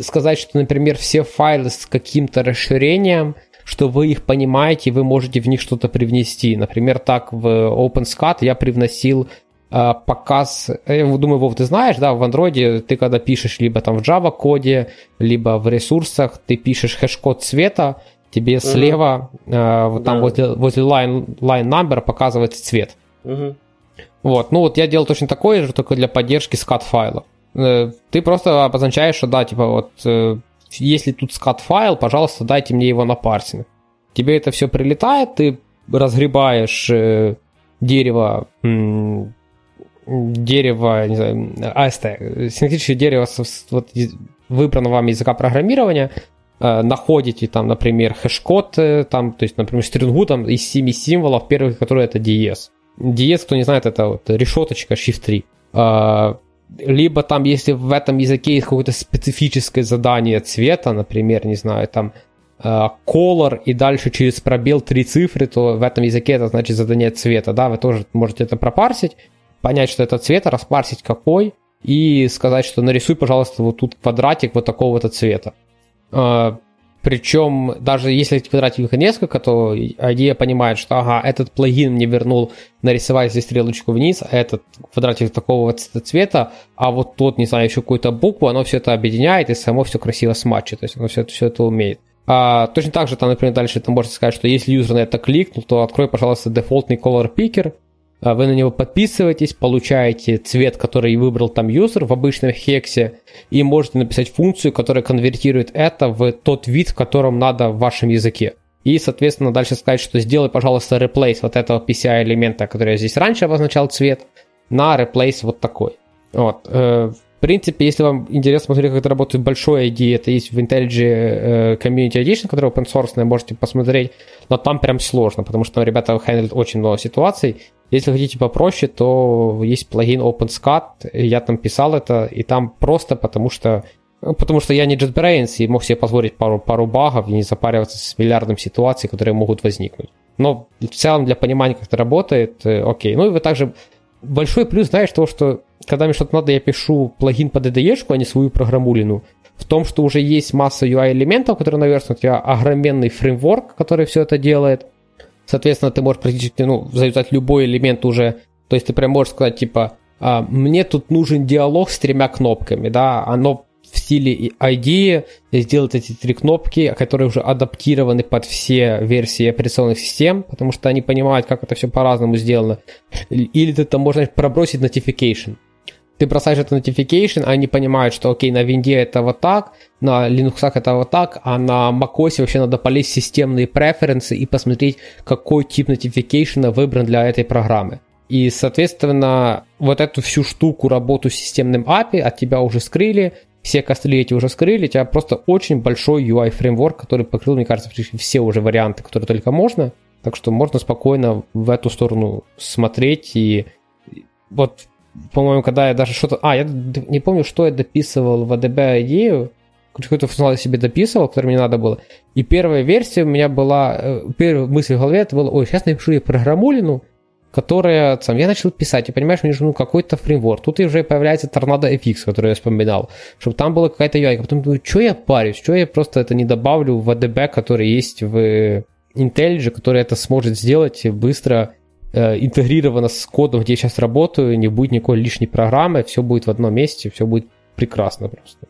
сказать, что, например, все файлы с каким-то расширением – что вы их понимаете, вы можете в них что-то привнести. Например, так в OpenSCAD я привносил э, показ, я думаю, Вов, ты знаешь, да, в Android ты когда пишешь либо там в Java коде, либо в ресурсах, ты пишешь хэш-код цвета, тебе угу. слева, э, вот там да. возле, возле line, line number показывается цвет. Угу. Вот, ну вот я делал точно такое же, только для поддержки SCAD файлов. Э, ты просто обозначаешь, что да, типа вот э, если тут скат файл, пожалуйста, дайте мне его на парсинг. Тебе это все прилетает, ты разгребаешь э, дерево, м- дерево, не знаю, AST, синтетическое дерево с, вот, выбранного вам языка программирования, э, находите там, например, хэш-код, э, там, то есть, например, стрингу там из 7 символов, первых, которые это DS. DS, кто не знает, это вот решеточка Shift 3 либо там, если в этом языке есть какое-то специфическое задание цвета, например, не знаю, там э, color и дальше через пробел три цифры, то в этом языке это значит задание цвета, да, вы тоже можете это пропарсить, понять, что это цвет, распарсить какой, и сказать, что нарисуй, пожалуйста, вот тут квадратик вот такого-то цвета. Причем, даже если этих квадратиков несколько, то идея понимает, что ага, этот плагин мне вернул нарисовать здесь стрелочку вниз, а этот квадратик такого цвета, а вот тот, не знаю, еще какую-то букву, оно все это объединяет и само все красиво смачит, то есть оно все, все это умеет. А, точно так же, там, например, дальше ты можешь сказать, что если юзер на это кликнул, то открой, пожалуйста, дефолтный color picker, вы на него подписываетесь, получаете цвет, который выбрал там юзер в обычном хексе, и можете написать функцию, которая конвертирует это в тот вид, в котором надо в вашем языке. И, соответственно, дальше сказать, что сделай, пожалуйста, replace вот этого PCI элемента, который я здесь раньше обозначал цвет, на replace вот такой. Вот. Э, в принципе, если вам интересно посмотреть, как это работает большой ID, это есть в IntelliJ э, Community Edition, который open source, можете посмотреть, но там прям сложно, потому что ребята хендлят очень много ситуаций. Если хотите попроще, то есть плагин OpenSCAD, я там писал это, и там просто потому что ну, Потому что я не JetBrains и мог себе позволить пару, пару багов и не запариваться с миллиардом ситуаций, которые могут возникнуть. но в целом для понимания, как это работает, э, окей. Ну и вы также... Большой плюс, знаешь, то, что когда мне что-то надо, я пишу плагин под IDE, а не свою программулину, в том, что уже есть масса UI-элементов, которые у огроменный фреймворк, который все это делает. Соответственно, ты можешь практически, ну, завязать любой элемент уже, то есть ты прям можешь сказать, типа, а, мне тут нужен диалог с тремя кнопками, да, оно в стиле ID сделать эти три кнопки, которые уже адаптированы под все версии операционных систем, потому что они понимают, как это все по-разному сделано. Или ты там можешь пробросить notification. Ты бросаешь это notification, они понимают, что окей, на винде это вот так, на Linux это вот так, а на macOS вообще надо полезть в системные преференсы и посмотреть, какой тип notification выбран для этой программы. И, соответственно, вот эту всю штуку, работу с системным API от тебя уже скрыли, все костыли эти уже скрыли, у тебя просто очень большой UI-фреймворк, который покрыл, мне кажется, все уже варианты, которые только можно. Так что можно спокойно в эту сторону смотреть. И вот, по-моему, когда я даже что-то... А, я не помню, что я дописывал в ADB идею, какой-то функционал я себе дописывал, который мне надо было. И первая версия у меня была... Э, первая мысль в голове это было, ой, сейчас напишу я программулину, которая, там, я начал писать, и понимаешь, мне нужен какой-то фреймворк. Тут уже появляется Tornado FX, который я вспоминал, чтобы там была какая-то UI. Потом думаю, что я парюсь, что я просто это не добавлю в ADB, который есть в IntelliJ, который это сможет сделать быстро, интегрировано с кодом, где я сейчас работаю, не будет никакой лишней программы, все будет в одном месте, все будет прекрасно просто.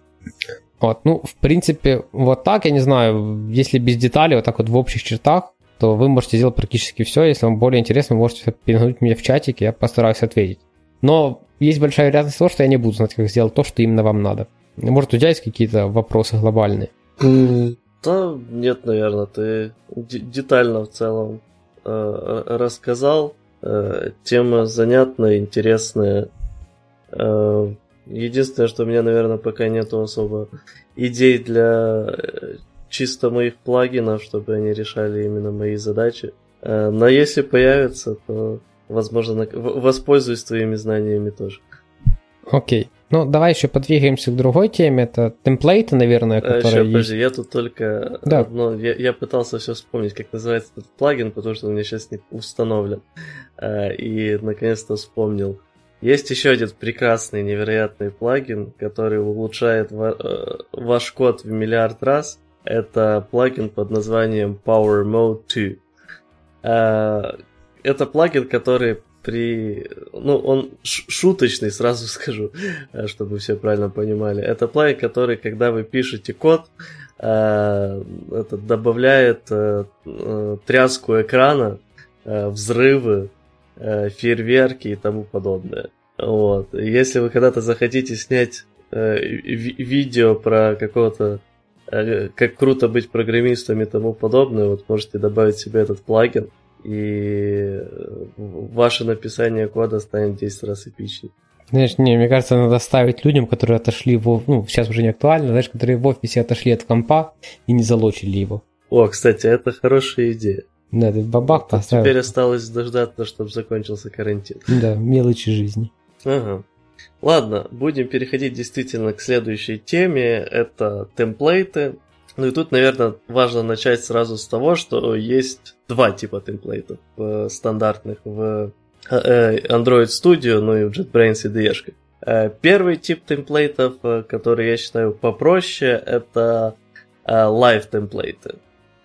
Вот, ну, в принципе, вот так, я не знаю, если без деталей, вот так вот в общих чертах, то вы можете сделать практически все. Если вам более интересно, вы можете пингнуть меня в чатике, я постараюсь ответить. Но есть большая вероятность того, что я не буду знать, как сделать то, что именно вам надо. Может, у тебя есть какие-то вопросы глобальные? Да, нет, наверное, ты детально в целом э, рассказал. Э, тема занятная, интересная. Э, единственное, что у меня, наверное, пока нету особо идей для чисто моих плагинов, чтобы они решали именно мои задачи. Э, но если появится, то, возможно, воспользуюсь твоими знаниями тоже. Окей. Ну, давай еще подвигаемся к другой теме. Это темплейты, наверное, которые а, еще. Подожди, я тут только да. одно... Я, я пытался все вспомнить, как называется этот плагин, потому что он мне сейчас не установлен. Э, и, наконец-то, вспомнил. Есть еще один прекрасный, невероятный плагин, который улучшает э, ваш код в миллиард раз это плагин под названием Power Mode 2. А, это плагин, который при... Ну, он шуточный, сразу скажу, э, чтобы все правильно понимали. Это плагин, который, когда вы пишете код, э, это добавляет э, тряску экрана, взрывы, фейерверки и тому подобное. Вот. Если вы когда-то захотите снять видео про какого-то Э, как круто быть программистом и тому подобное, вот можете добавить себе этот плагин, и ваше написание кода станет 10 раз эпичнее. Знаешь, не, мне кажется, надо ставить людям, которые отошли в... Ну, сейчас уже не актуально, знаешь, которые в офисе отошли от компа и не залочили его. О, кстати, это хорошая идея. Да, ты бабах поставил. Теперь осталось дождаться, чтобы закончился карантин. Да, мелочи жизни. Ага. Ладно, будем переходить действительно к следующей теме. Это темплейты. Ну и тут, наверное, важно начать сразу с того, что есть два типа темплейтов э, стандартных в э, Android Studio, ну и в JetBrains и DE. Э, первый тип темплейтов, который я считаю попроще, это live темплейты.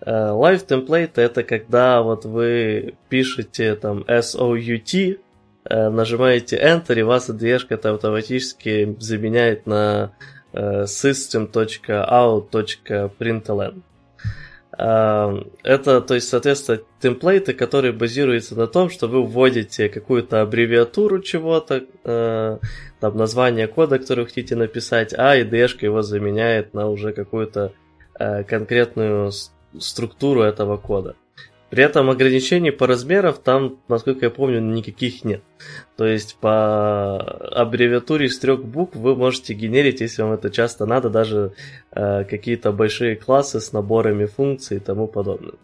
Live темплейты это когда вот вы пишете там SOUT, Э, нажимаете Enter, и вас IDE это автоматически заменяет на э, system.out.println. Э, это, то есть, соответственно, темплейты, которые базируются на том, что вы вводите какую-то аббревиатуру чего-то, там название кода, который вы хотите написать, а IDE его заменяет на уже какую-то конкретную структуру этого кода. При этом ограничений по размерам там, насколько я помню, никаких нет. То есть по аббревиатуре из трех букв вы можете генерить, если вам это часто надо, даже э, какие-то большие классы с наборами функций и тому подобное.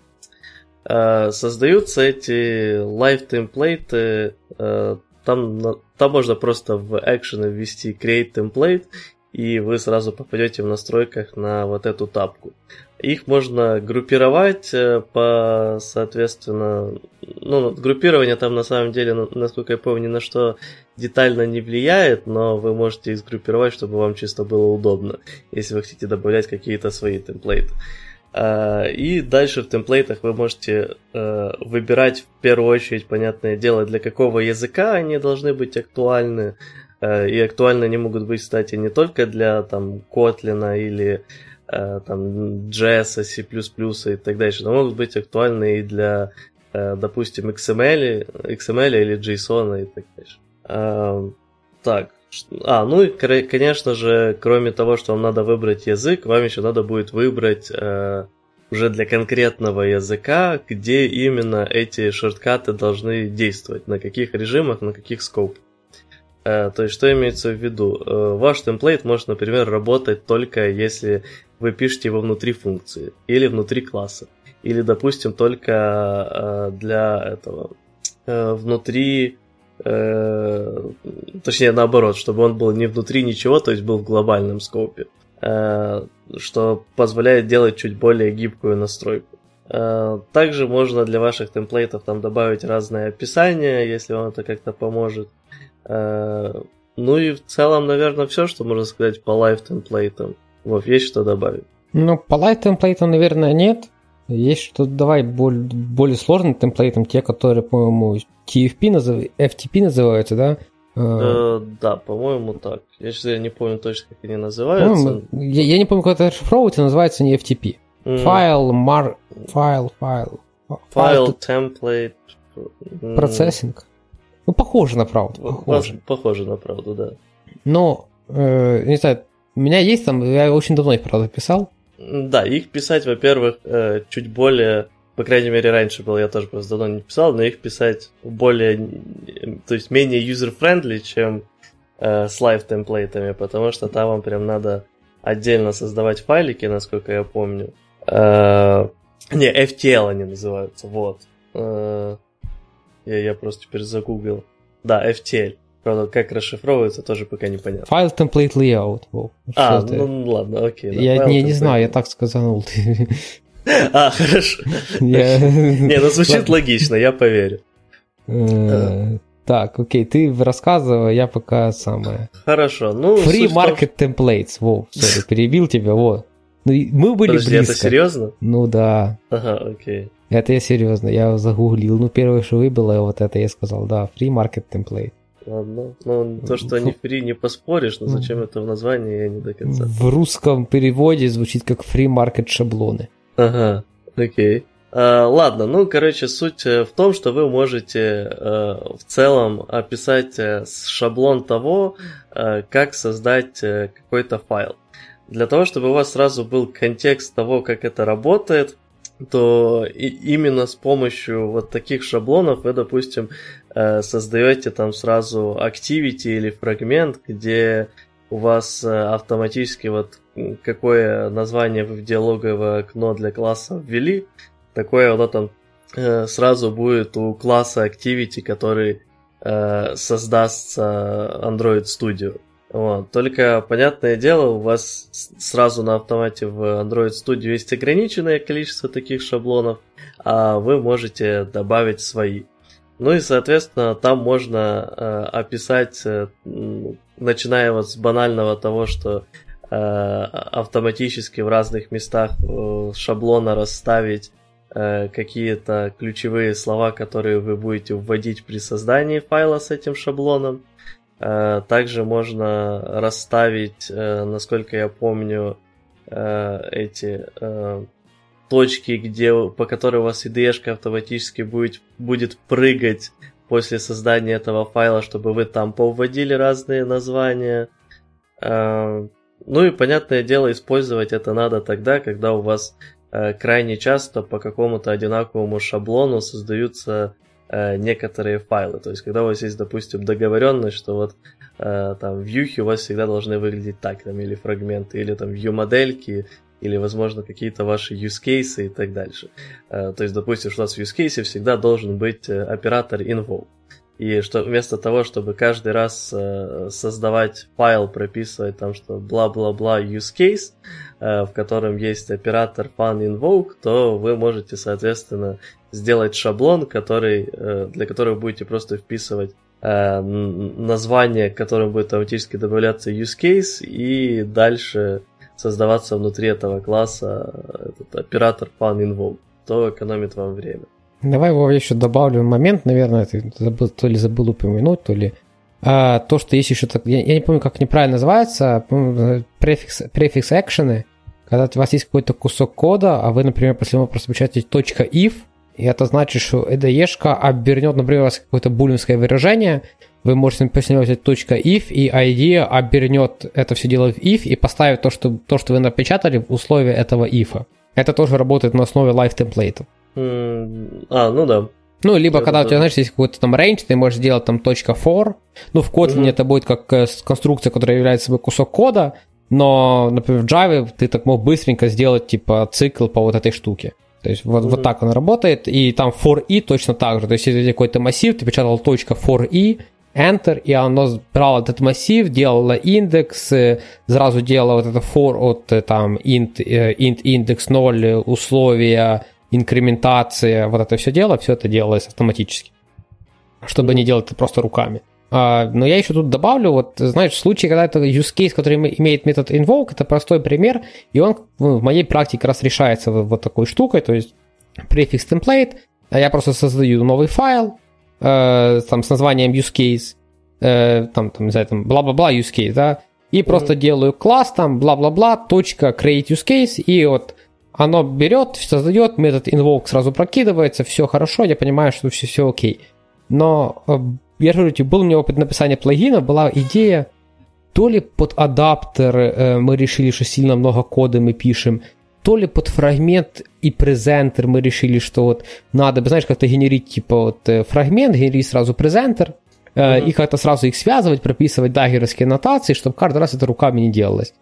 Э, создаются эти live темплейты, э, там, там можно просто в action ввести create template, и вы сразу попадете в настройках на вот эту тапку. Их можно группировать по, соответственно, ну, группирование там на самом деле, насколько я помню, ни на что детально не влияет, но вы можете их сгруппировать, чтобы вам чисто было удобно, если вы хотите добавлять какие-то свои темплейты. А, и дальше в темплейтах вы можете э, выбирать в первую очередь, понятное дело, для какого языка они должны быть актуальны. Э, и актуальны они могут быть, кстати, не только для там Kotlin или э, там JS, C++ и так дальше, но могут быть актуальны и для, допустим, XML, XML или JSON и так дальше. Так, а, ну и, конечно же, кроме того, что вам надо выбрать язык, вам еще надо будет выбрать э, уже для конкретного языка, где именно эти шорткаты должны действовать, на каких режимах, на каких скопах. Э, то есть, что имеется в виду? Э, ваш темплейт может, например, работать только если вы пишете его внутри функции или внутри класса. Или, допустим, только э, для этого э, внутри э, точнее наоборот, чтобы он был не внутри ничего, то есть был в глобальном скопе, э, что позволяет делать чуть более гибкую настройку. Э, также можно для ваших темплейтов там добавить разные описания, если вам это как-то поможет. Э, ну и в целом, наверное, все, что можно сказать по live темплейтам. Вов, есть что добавить? Ну, по live темплейтам, наверное, нет. Есть что давай более, более сложным темплейтом, те, которые, по-моему, TFP назыв... FTP называются, да? Э, да, по-моему, так. Я сейчас я не помню точно, как они называются. Я, я не помню, как это расшифровывается, называется не FTP. М-м. Файл, мар... Файл, файл. Файл, template. Процессинг. Ну, похоже на правду. Похоже. похоже на правду, да. Но, э, не знаю, у меня есть там, я очень давно их, правда, писал. Да, их писать, во-первых, э, чуть более, по крайней мере, раньше было, я тоже просто давно не писал, но их писать более, то есть менее user-friendly, чем э, с лайв-темплейтами, потому что там вам прям надо отдельно создавать файлики, насколько я помню. Э, не, FTL они называются, вот. Я, я просто теперь загуглил. Да, FTL. Правда, как расшифровывается, тоже пока непонятно. Файл template layout. Wow. А, ну ладно, окей. Да, я не, не знаю, я так сказал. А, хорошо. Не, ну звучит логично, я поверю. Э, так, окей, ты рассказывай, я пока самое. Хорошо, ну... Free Market Templates, во, сори, перебил тебя, вот. Ну, мы были Подожди, близко. это серьезно? Ну да. Ага, окей. Это я серьезно, я загуглил. Ну, первое, что выбило, вот это я сказал, да, Free Market Template. Ладно. Ну, то, что они фри, не поспоришь, но зачем это в названии, я не до конца. В русском переводе звучит как free market шаблоны. Ага, окей. А, ладно, ну, короче, суть э, в том, что вы можете э, в целом описать э, шаблон того, как создать какой-то файл. Для того, чтобы у вас сразу был контекст того, как это работает, то и именно с помощью вот таких шаблонов вы, допустим, создаете там сразу activity или фрагмент, где у вас э, автоматически вот какое название вы в диалоговое окно для класса ввели, такое вот там э, сразу будет у класса activity, который создастся Android Studio. Вот. Только, понятное дело, у вас сразу на автомате в Android Studio есть ограниченное количество таких шаблонов, а вы можете добавить свои. Ну и, соответственно, там можно э, описать, э, начиная вот с банального того, что э, автоматически в разных местах э, шаблона расставить э, какие-то ключевые слова, которые вы будете вводить при создании файла с этим шаблоном. Э, также можно расставить, э, насколько я помню, э, эти э, точки, где, по которой у вас IDE автоматически будет, будет прыгать после создания этого файла, чтобы вы там повводили разные названия. А, ну и, понятное дело, использовать это надо тогда, когда у вас э, крайне часто по какому-то одинаковому шаблону создаются э, некоторые файлы. То есть, когда у вас есть, допустим, договоренность, что вот э, там вьюхи у вас всегда должны выглядеть так, там, или фрагменты, или там view модельки или, возможно, какие-то ваши use cases и так дальше. Э, то есть, допустим, что у нас в use case всегда должен быть э, оператор invoke. И что вместо того, чтобы каждый раз э, создавать файл, прописывать там, что бла-бла-бла use case, в котором есть оператор fun invoke, то вы можете, соответственно, сделать шаблон, который, для которого будете просто вписывать название, к которому будет автоматически добавляться use case, и дальше создаваться внутри этого класса этот оператор fun invoke, то экономит вам время. Давай его еще добавлю момент, наверное, ты забыл, то ли забыл упомянуть, то ли а, то, что есть еще так, я, я не помню, как неправильно называется, префикс, префикс экшены, когда у вас есть какой-то кусок кода, а вы, например, после него просто печатаете .if, и это значит, что IDE обернет, например, у вас какое-то булинское выражение, вы можете взять .if, и IDE обернет это все дело в if и поставит то, что, то, что вы напечатали в условия этого if. Это тоже работает на основе live темплейтов. А, ну да. Ну, либо это когда да. у тебя, знаешь, есть какой-то там range, ты можешь сделать там .for, ну, в Kotlin угу. это будет как э, конструкция, которая является собой кусок кода, но, например, в Java ты так мог быстренько сделать, типа, цикл по вот этой штуке. То есть вот, угу. вот так он работает, и там for i точно так же. То есть если какой-то массив, ты печатал .for i, Enter, и оно брало этот массив, делало индекс, э, сразу делало вот это for от э, там int, int индекс 0, условия, инкрементация, вот это все дело, все это делалось автоматически, чтобы не делать это просто руками. А, но я еще тут добавлю, вот, знаешь, в случае, когда это use case, который имеет метод invoke, это простой пример, и он ну, в моей практике раз решается вот, такой штукой, то есть префикс template, а я просто создаю новый файл, э, там, с названием use case, э, там, там, не знаю, там, бла-бла-бла use case, да, и mm-hmm. просто делаю класс, там, бла-бла-бла, точка create use case, и вот оно берет, создает, метод invoke сразу прокидывается, все хорошо, я понимаю, что все, все окей. Но э, я же говорю, был у меня опыт написания плагина, была идея, то ли под адаптер мы решили, что сильно много кода мы пишем, то ли под фрагмент и презентер мы решили, что вот надо, знаешь, как-то генерить типа вот фрагмент, генерить сразу презентер, mm-hmm. и как-то сразу их связывать, прописывать даггеровские нотации, чтобы каждый раз это руками не делалось.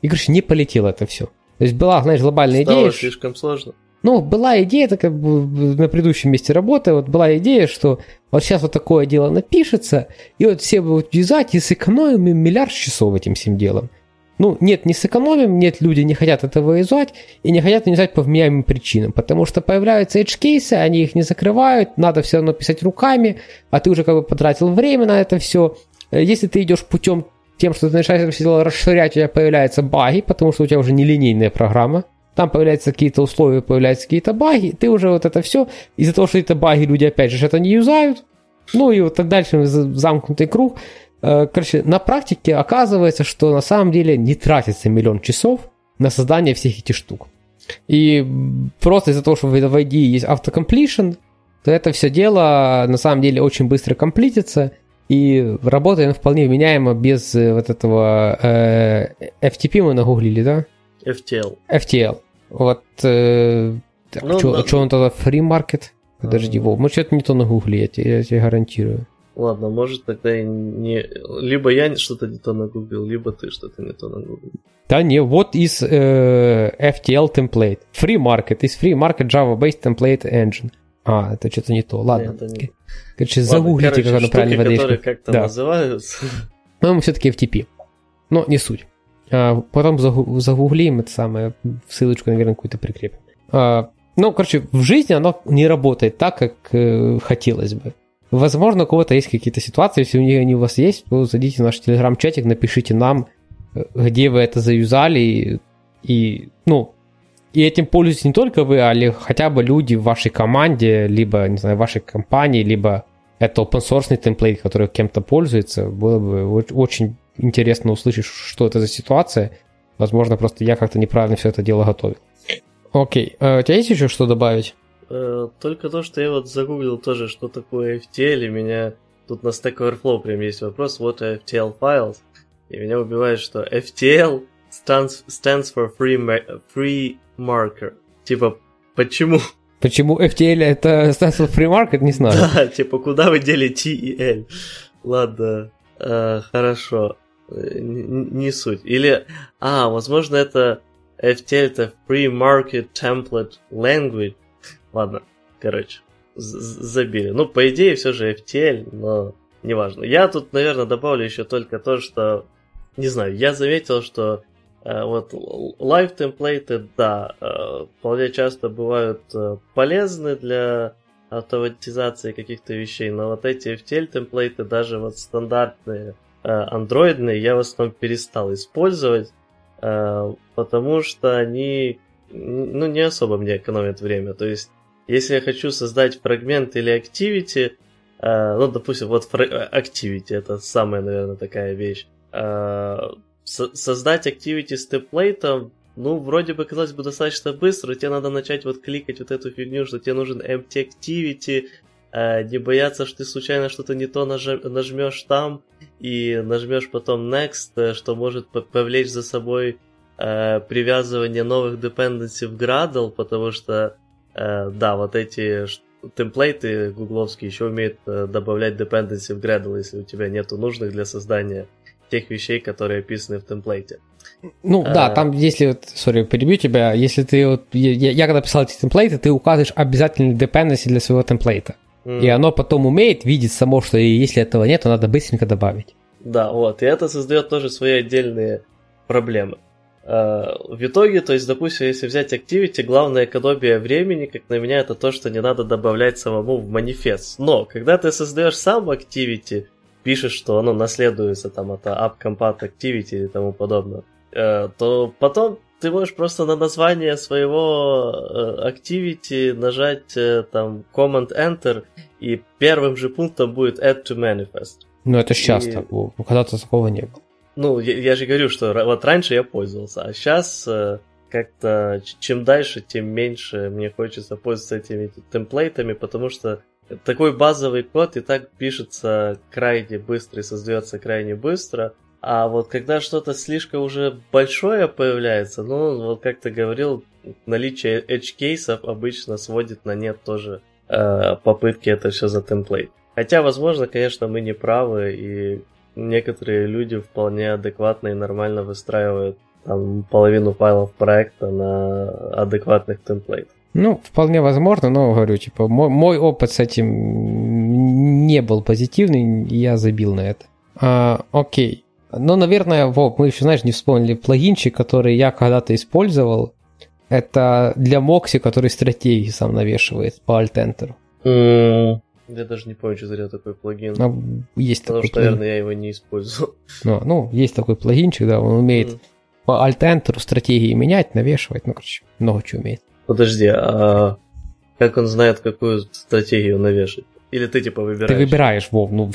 И, короче, не полетело это все. То есть была, знаешь, глобальная Стало идея. слишком сложно. Ну, была идея, бы на предыдущем месте работы, вот была идея, что вот сейчас вот такое дело напишется, и вот все будут юзать, и сэкономим миллиард часов этим всем делом. Ну, нет, не сэкономим, нет, люди не хотят этого юзать, и не хотят юзать по вменяемым причинам, потому что появляются edge-кейсы, они их не закрывают, надо все равно писать руками, а ты уже как бы потратил время на это все. Если ты идешь путем тем, что ты начинаешь все дело расширять, у тебя появляются баги, потому что у тебя уже нелинейная программа, там появляются какие-то условия, появляются какие-то баги, ты уже вот это все, из-за того, что это баги, люди опять же это не юзают, ну и вот так дальше замкнутый круг. Э, короче, на практике оказывается, что на самом деле не тратится миллион часов на создание всех этих штук. И просто из-за того, что в ID есть автокомплишн, то это все дело на самом деле очень быстро комплитится – и работает вполне вменяемо без э, вот этого э, FTP мы нагуглили, да? FTL. FTL. Вот э, ну, что, да. он тогда free market? Подожди, Вов, мы что-то не то нагуглили, я тебе, я тебе гарантирую. Ладно, может тогда и не... Либо я что-то не то нагуглил, либо ты что-то не то нагуглил. Да не, вот из э, FTL template. Free market, из free market Java-based template engine. А, это что-то не то. Ладно. Это не... Короче, Ладно, загуглите, короче, как оно правильно выдает. которые как-то да. называются. Ну, мы все-таки FTP. Но не суть. А, потом загуглим это самое, ссылочку, наверное, какую-то прикрепим. А, ну, короче, в жизни оно не работает так, как э, хотелось бы. Возможно, у кого-то есть какие-то ситуации, если у них они у вас есть, то зайдите в наш телеграм-чатик, напишите нам, э, где вы это заюзали, и, и ну, и этим пользуетесь не только вы, а хотя бы люди в вашей команде, либо, не знаю, в вашей компании, либо это open source темплейт, который кем-то пользуется. Было бы очень интересно услышать, что это за ситуация. Возможно, просто я как-то неправильно все это дело готовил. Окей, а у тебя есть еще что добавить? Э, только то, что я вот загуглил тоже, что такое FTL, и меня тут на Stack Overflow прям есть вопрос, what are FTL files? И меня убивает, что FTL stands, stands for free, free marker. Типа, почему? Почему FTL это stands for free market, не знаю. Да, типа, куда вы дели T и L? Ладно, э, хорошо. Не, не суть. Или, а, возможно, это FTL это Free Market Template Language. Ладно, короче. забили. Ну, по идее, все же FTL, но неважно. Я тут, наверное, добавлю еще только то, что, не знаю, я заметил, что э, вот live темплейты, да, э, вполне часто бывают э, полезны для автоматизации каких-то вещей, но вот эти FTL темплейты, даже вот стандартные э, андроидные, я в основном перестал использовать, э, потому что они ну, не особо мне экономят время. То есть, если я хочу создать фрагмент или activity, э, ну, допустим, вот activity это самая, наверное, такая вещь. Создать activity с темплейтом ну, вроде бы, казалось бы, достаточно быстро, тебе надо начать вот кликать вот эту фигню, что тебе нужен empty activity, э, не бояться, что ты случайно что-то не то нажмешь там и нажмешь потом next, э, что может повлечь за собой э, привязывание новых dependency в Gradle, потому что, э, да, вот эти темплейты гугловские еще умеют э, добавлять dependency в Gradle, если у тебя нету нужных для создания тех вещей, которые описаны в темплейте. Ну а... да, там если, вот, сори, перебью тебя, если ты вот, я, я когда писал эти темплейты, ты указываешь обязательные dependency для своего темплейта. Mm. И оно потом умеет видеть само, что если этого нет, то надо быстренько добавить. Да, вот, и это создает тоже свои отдельные проблемы. А, в итоге, то есть, допустим, если взять Activity, главное экономия времени, как на меня, это то, что не надо добавлять самому в манифест. Но, когда ты создаешь сам Activity, пишешь, что оно наследуется там от AppCompat Activity и тому подобное, э, то потом ты можешь просто на название своего э, Activity нажать э, там Command-Enter, и первым же пунктом будет Add to Manifest. Ну, это сейчас и... так, когда-то такого не было. Ну, я, я же говорю, что вот раньше я пользовался, а сейчас как-то чем дальше, тем меньше мне хочется пользоваться этими темплейтами, потому что такой базовый код и так пишется крайне быстро и создается крайне быстро. А вот когда что-то слишком уже большое появляется, ну, вот как ты говорил, наличие edge кейсов обычно сводит на нет тоже э, попытки это все за темплейт. Хотя, возможно, конечно, мы не правы, и некоторые люди вполне адекватно и нормально выстраивают там, половину файлов проекта на адекватных темплейтах. Ну, вполне возможно, но говорю, типа, мой, мой опыт с этим не был позитивный, и я забил на это. А, окей. Ну, наверное, Вов, мы еще, знаешь, не вспомнили плагинчик, который я когда-то использовал. Это для Мокси, который стратегии сам навешивает по Alt-Enter. Mm, я даже не помню, что за такой плагин. А, есть Потому такой что, плагин. наверное, я его не использую. Ну, ну есть такой плагинчик, да, он умеет mm. по Alt-Enter стратегии менять, навешивать, ну, короче, много чего умеет. Подожди, а как он знает, какую стратегию навешать? Или ты типа выбираешь? Ты выбираешь, Вов, ну...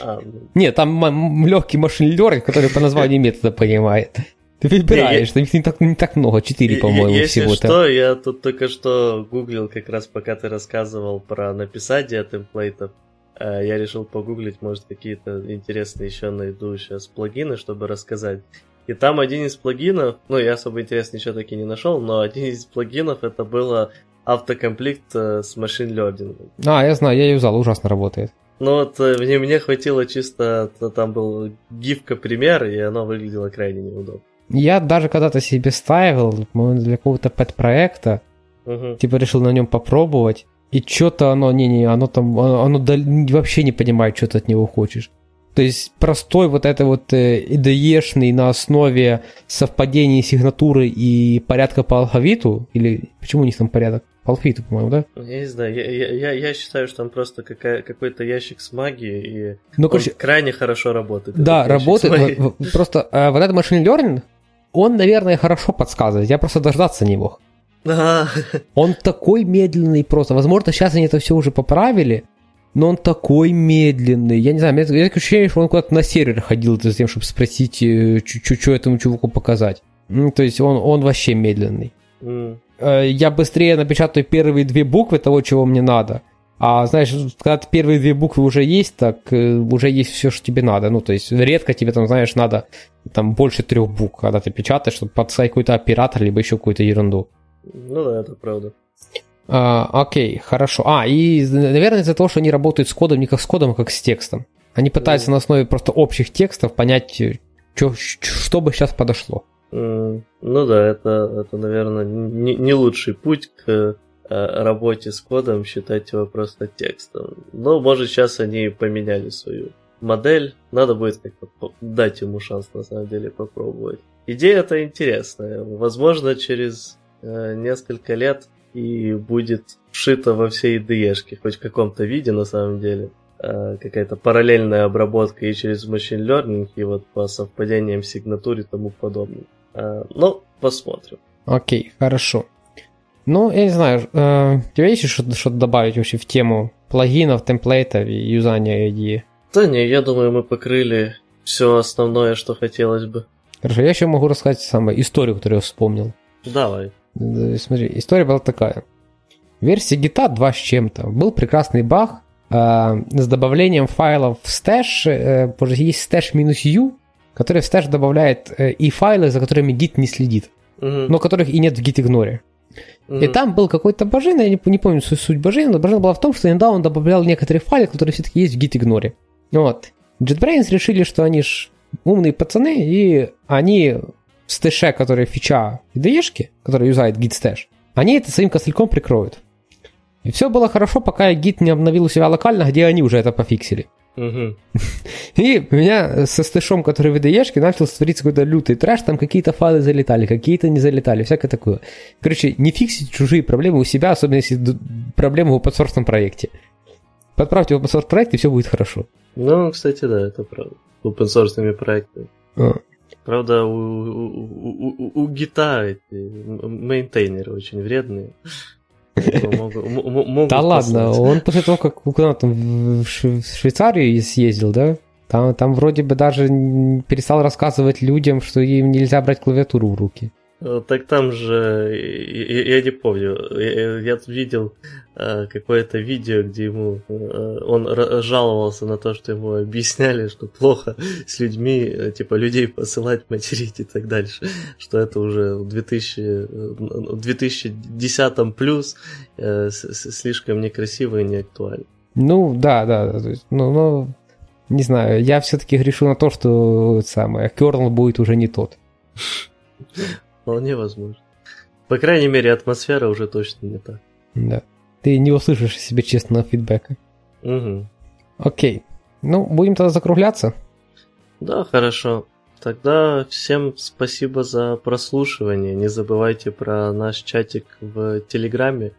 А, ну... Нет, там легкий машин learning, который по названию метода понимает. Ты выбираешь, не, я... не, так, не так много, четыре, по-моему, Если всего-то. что, я тут только что гуглил, как раз пока ты рассказывал про написание темплейтов. Э, я решил погуглить, может, какие-то интересные еще найду сейчас плагины, чтобы рассказать. И там один из плагинов, ну, я особо интересно ничего таки не нашел, но один из плагинов это было автокомплект э, с машин learning. А, я знаю, я юзал, ужасно работает. Ну вот э, мне, мне хватило чисто, там был гифка пример, и оно выглядело крайне неудобно. Я даже когда-то себе ставил для какого-то подпроекта, угу. типа решил на нем попробовать, и что-то оно, не-не, оно там, оно, оно вообще не понимает, что ты от него хочешь. То есть простой вот это вот IDE-шный э, на основе совпадений сигнатуры и порядка по алфавиту, или почему у них там порядок? По алфавиту, по-моему, да? Я не знаю, я, я, я считаю, что там просто какая, какой-то ящик с магией, и ну, короче, крайне хорошо работает. Да, работает. Вот, просто а, вот этот machine learning, он, наверное, хорошо подсказывает. Я просто дождаться не мог. Ага. Он такой медленный просто. Возможно, сейчас они это все уже поправили, но он такой медленный. Я не знаю, у меня такое ощущение, что он куда-то на сервер ходил за тем, чтобы спросить, что этому чуваку показать. Ну, то есть он, он вообще медленный. Mm. Я быстрее напечатаю первые две буквы того, чего мне надо. А знаешь, когда первые две буквы уже есть, так э, уже есть все, что тебе надо. Ну, то есть редко тебе там, знаешь, надо там больше трех букв, когда ты печатаешь, чтобы подставить какой-то оператор, либо еще какую-то ерунду. Ну да, это правда. А, окей, хорошо. А, и, наверное, из-за того, что они работают с кодом не как с кодом, а как с текстом. Они пытаются mm. на основе просто общих текстов понять, чё, что бы сейчас подошло. Mm. Ну да, это, это наверное, не, не лучший путь к э, работе с кодом считать его просто текстом. Но, может, сейчас они поменяли свою модель. Надо будет как-то дать ему шанс, на самом деле, попробовать. Идея-то интересная. Возможно, через э, несколько лет и будет вшито во все IDE, хоть в каком-то виде, на самом деле. Э, какая-то параллельная обработка и через machine learning, и вот по совпадениям сигнатур и тому подобное. Э, но посмотрим. Окей, хорошо. Ну, я не знаю, э, у тебя есть что-то, что добавить вообще в тему плагинов, темплейтов и юзания IDE? Да не, я думаю, мы покрыли все основное, что хотелось бы. Хорошо, я еще могу рассказать самую историю, которую я вспомнил. Давай. Смотри, история была такая. В версии гита 2 с чем-то был прекрасный баг э, с добавлением файлов в стэш. Э, есть stash минус u, который в стэш добавляет э, и файлы, за которыми гит не следит, угу. но которых и нет в git-игноре. Угу. И там был какой-то божин, я не, не помню суть божины, но божина была в том, что иногда он добавлял некоторые файлы, которые все-таки есть в git-игноре. Вот. JetBrains решили, что они ж умные пацаны, и они в стэше, который фича IDE, который юзает git stash, они это своим костыльком прикроют. И все было хорошо, пока гид не обновил у себя локально, где они уже это пофиксили. Угу. И у меня со стэшом, который в IDE, начал твориться какой-то лютый трэш, там какие-то файлы залетали, какие-то не залетали, всякое такое. Короче, не фиксить чужие проблемы у себя, особенно если проблемы в open проекте. Подправьте open source проект, и все будет хорошо. Ну, кстати, да, это правда. Open source проектами. А. Правда, у, у, у, у, у гита эти мейнтейнеры очень вредные. Да ладно, он после того, как куда там в Швейцарию съездил, да? Там, там вроде бы даже перестал рассказывать людям, что им нельзя брать клавиатуру в руки. Э, так там же, я, я не помню, я, я видел э, какое-то видео, где ему э, он жаловался на то, что ему объясняли, что плохо с людьми, типа людей посылать, материть и так дальше, что это уже в 2000, 2010 плюс слишком некрасиво и не актуально. Ну, да, да, то есть, ну, ну, не знаю, я все-таки грешу на то, что самое, кернел будет уже не тот. Вполне возможно. По крайней мере, атмосфера уже точно не та. Да. Ты не услышишь себе честного фидбэка. Угу. Окей. Ну, будем тогда закругляться? Да, хорошо. Тогда всем спасибо за прослушивание. Не забывайте про наш чатик в Телеграме.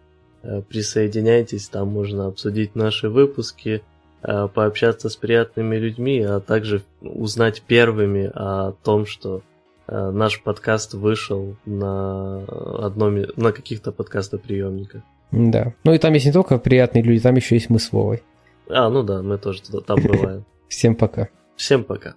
Э, присоединяйтесь, там можно обсудить наши выпуски, э, пообщаться с приятными людьми, а также узнать первыми о том, что наш подкаст вышел на одном на каких-то подкастоприемниках. Да. Ну и там есть не только приятные люди, там еще есть мы с Вовой. А, ну да, мы тоже там бываем. Всем пока. Всем пока.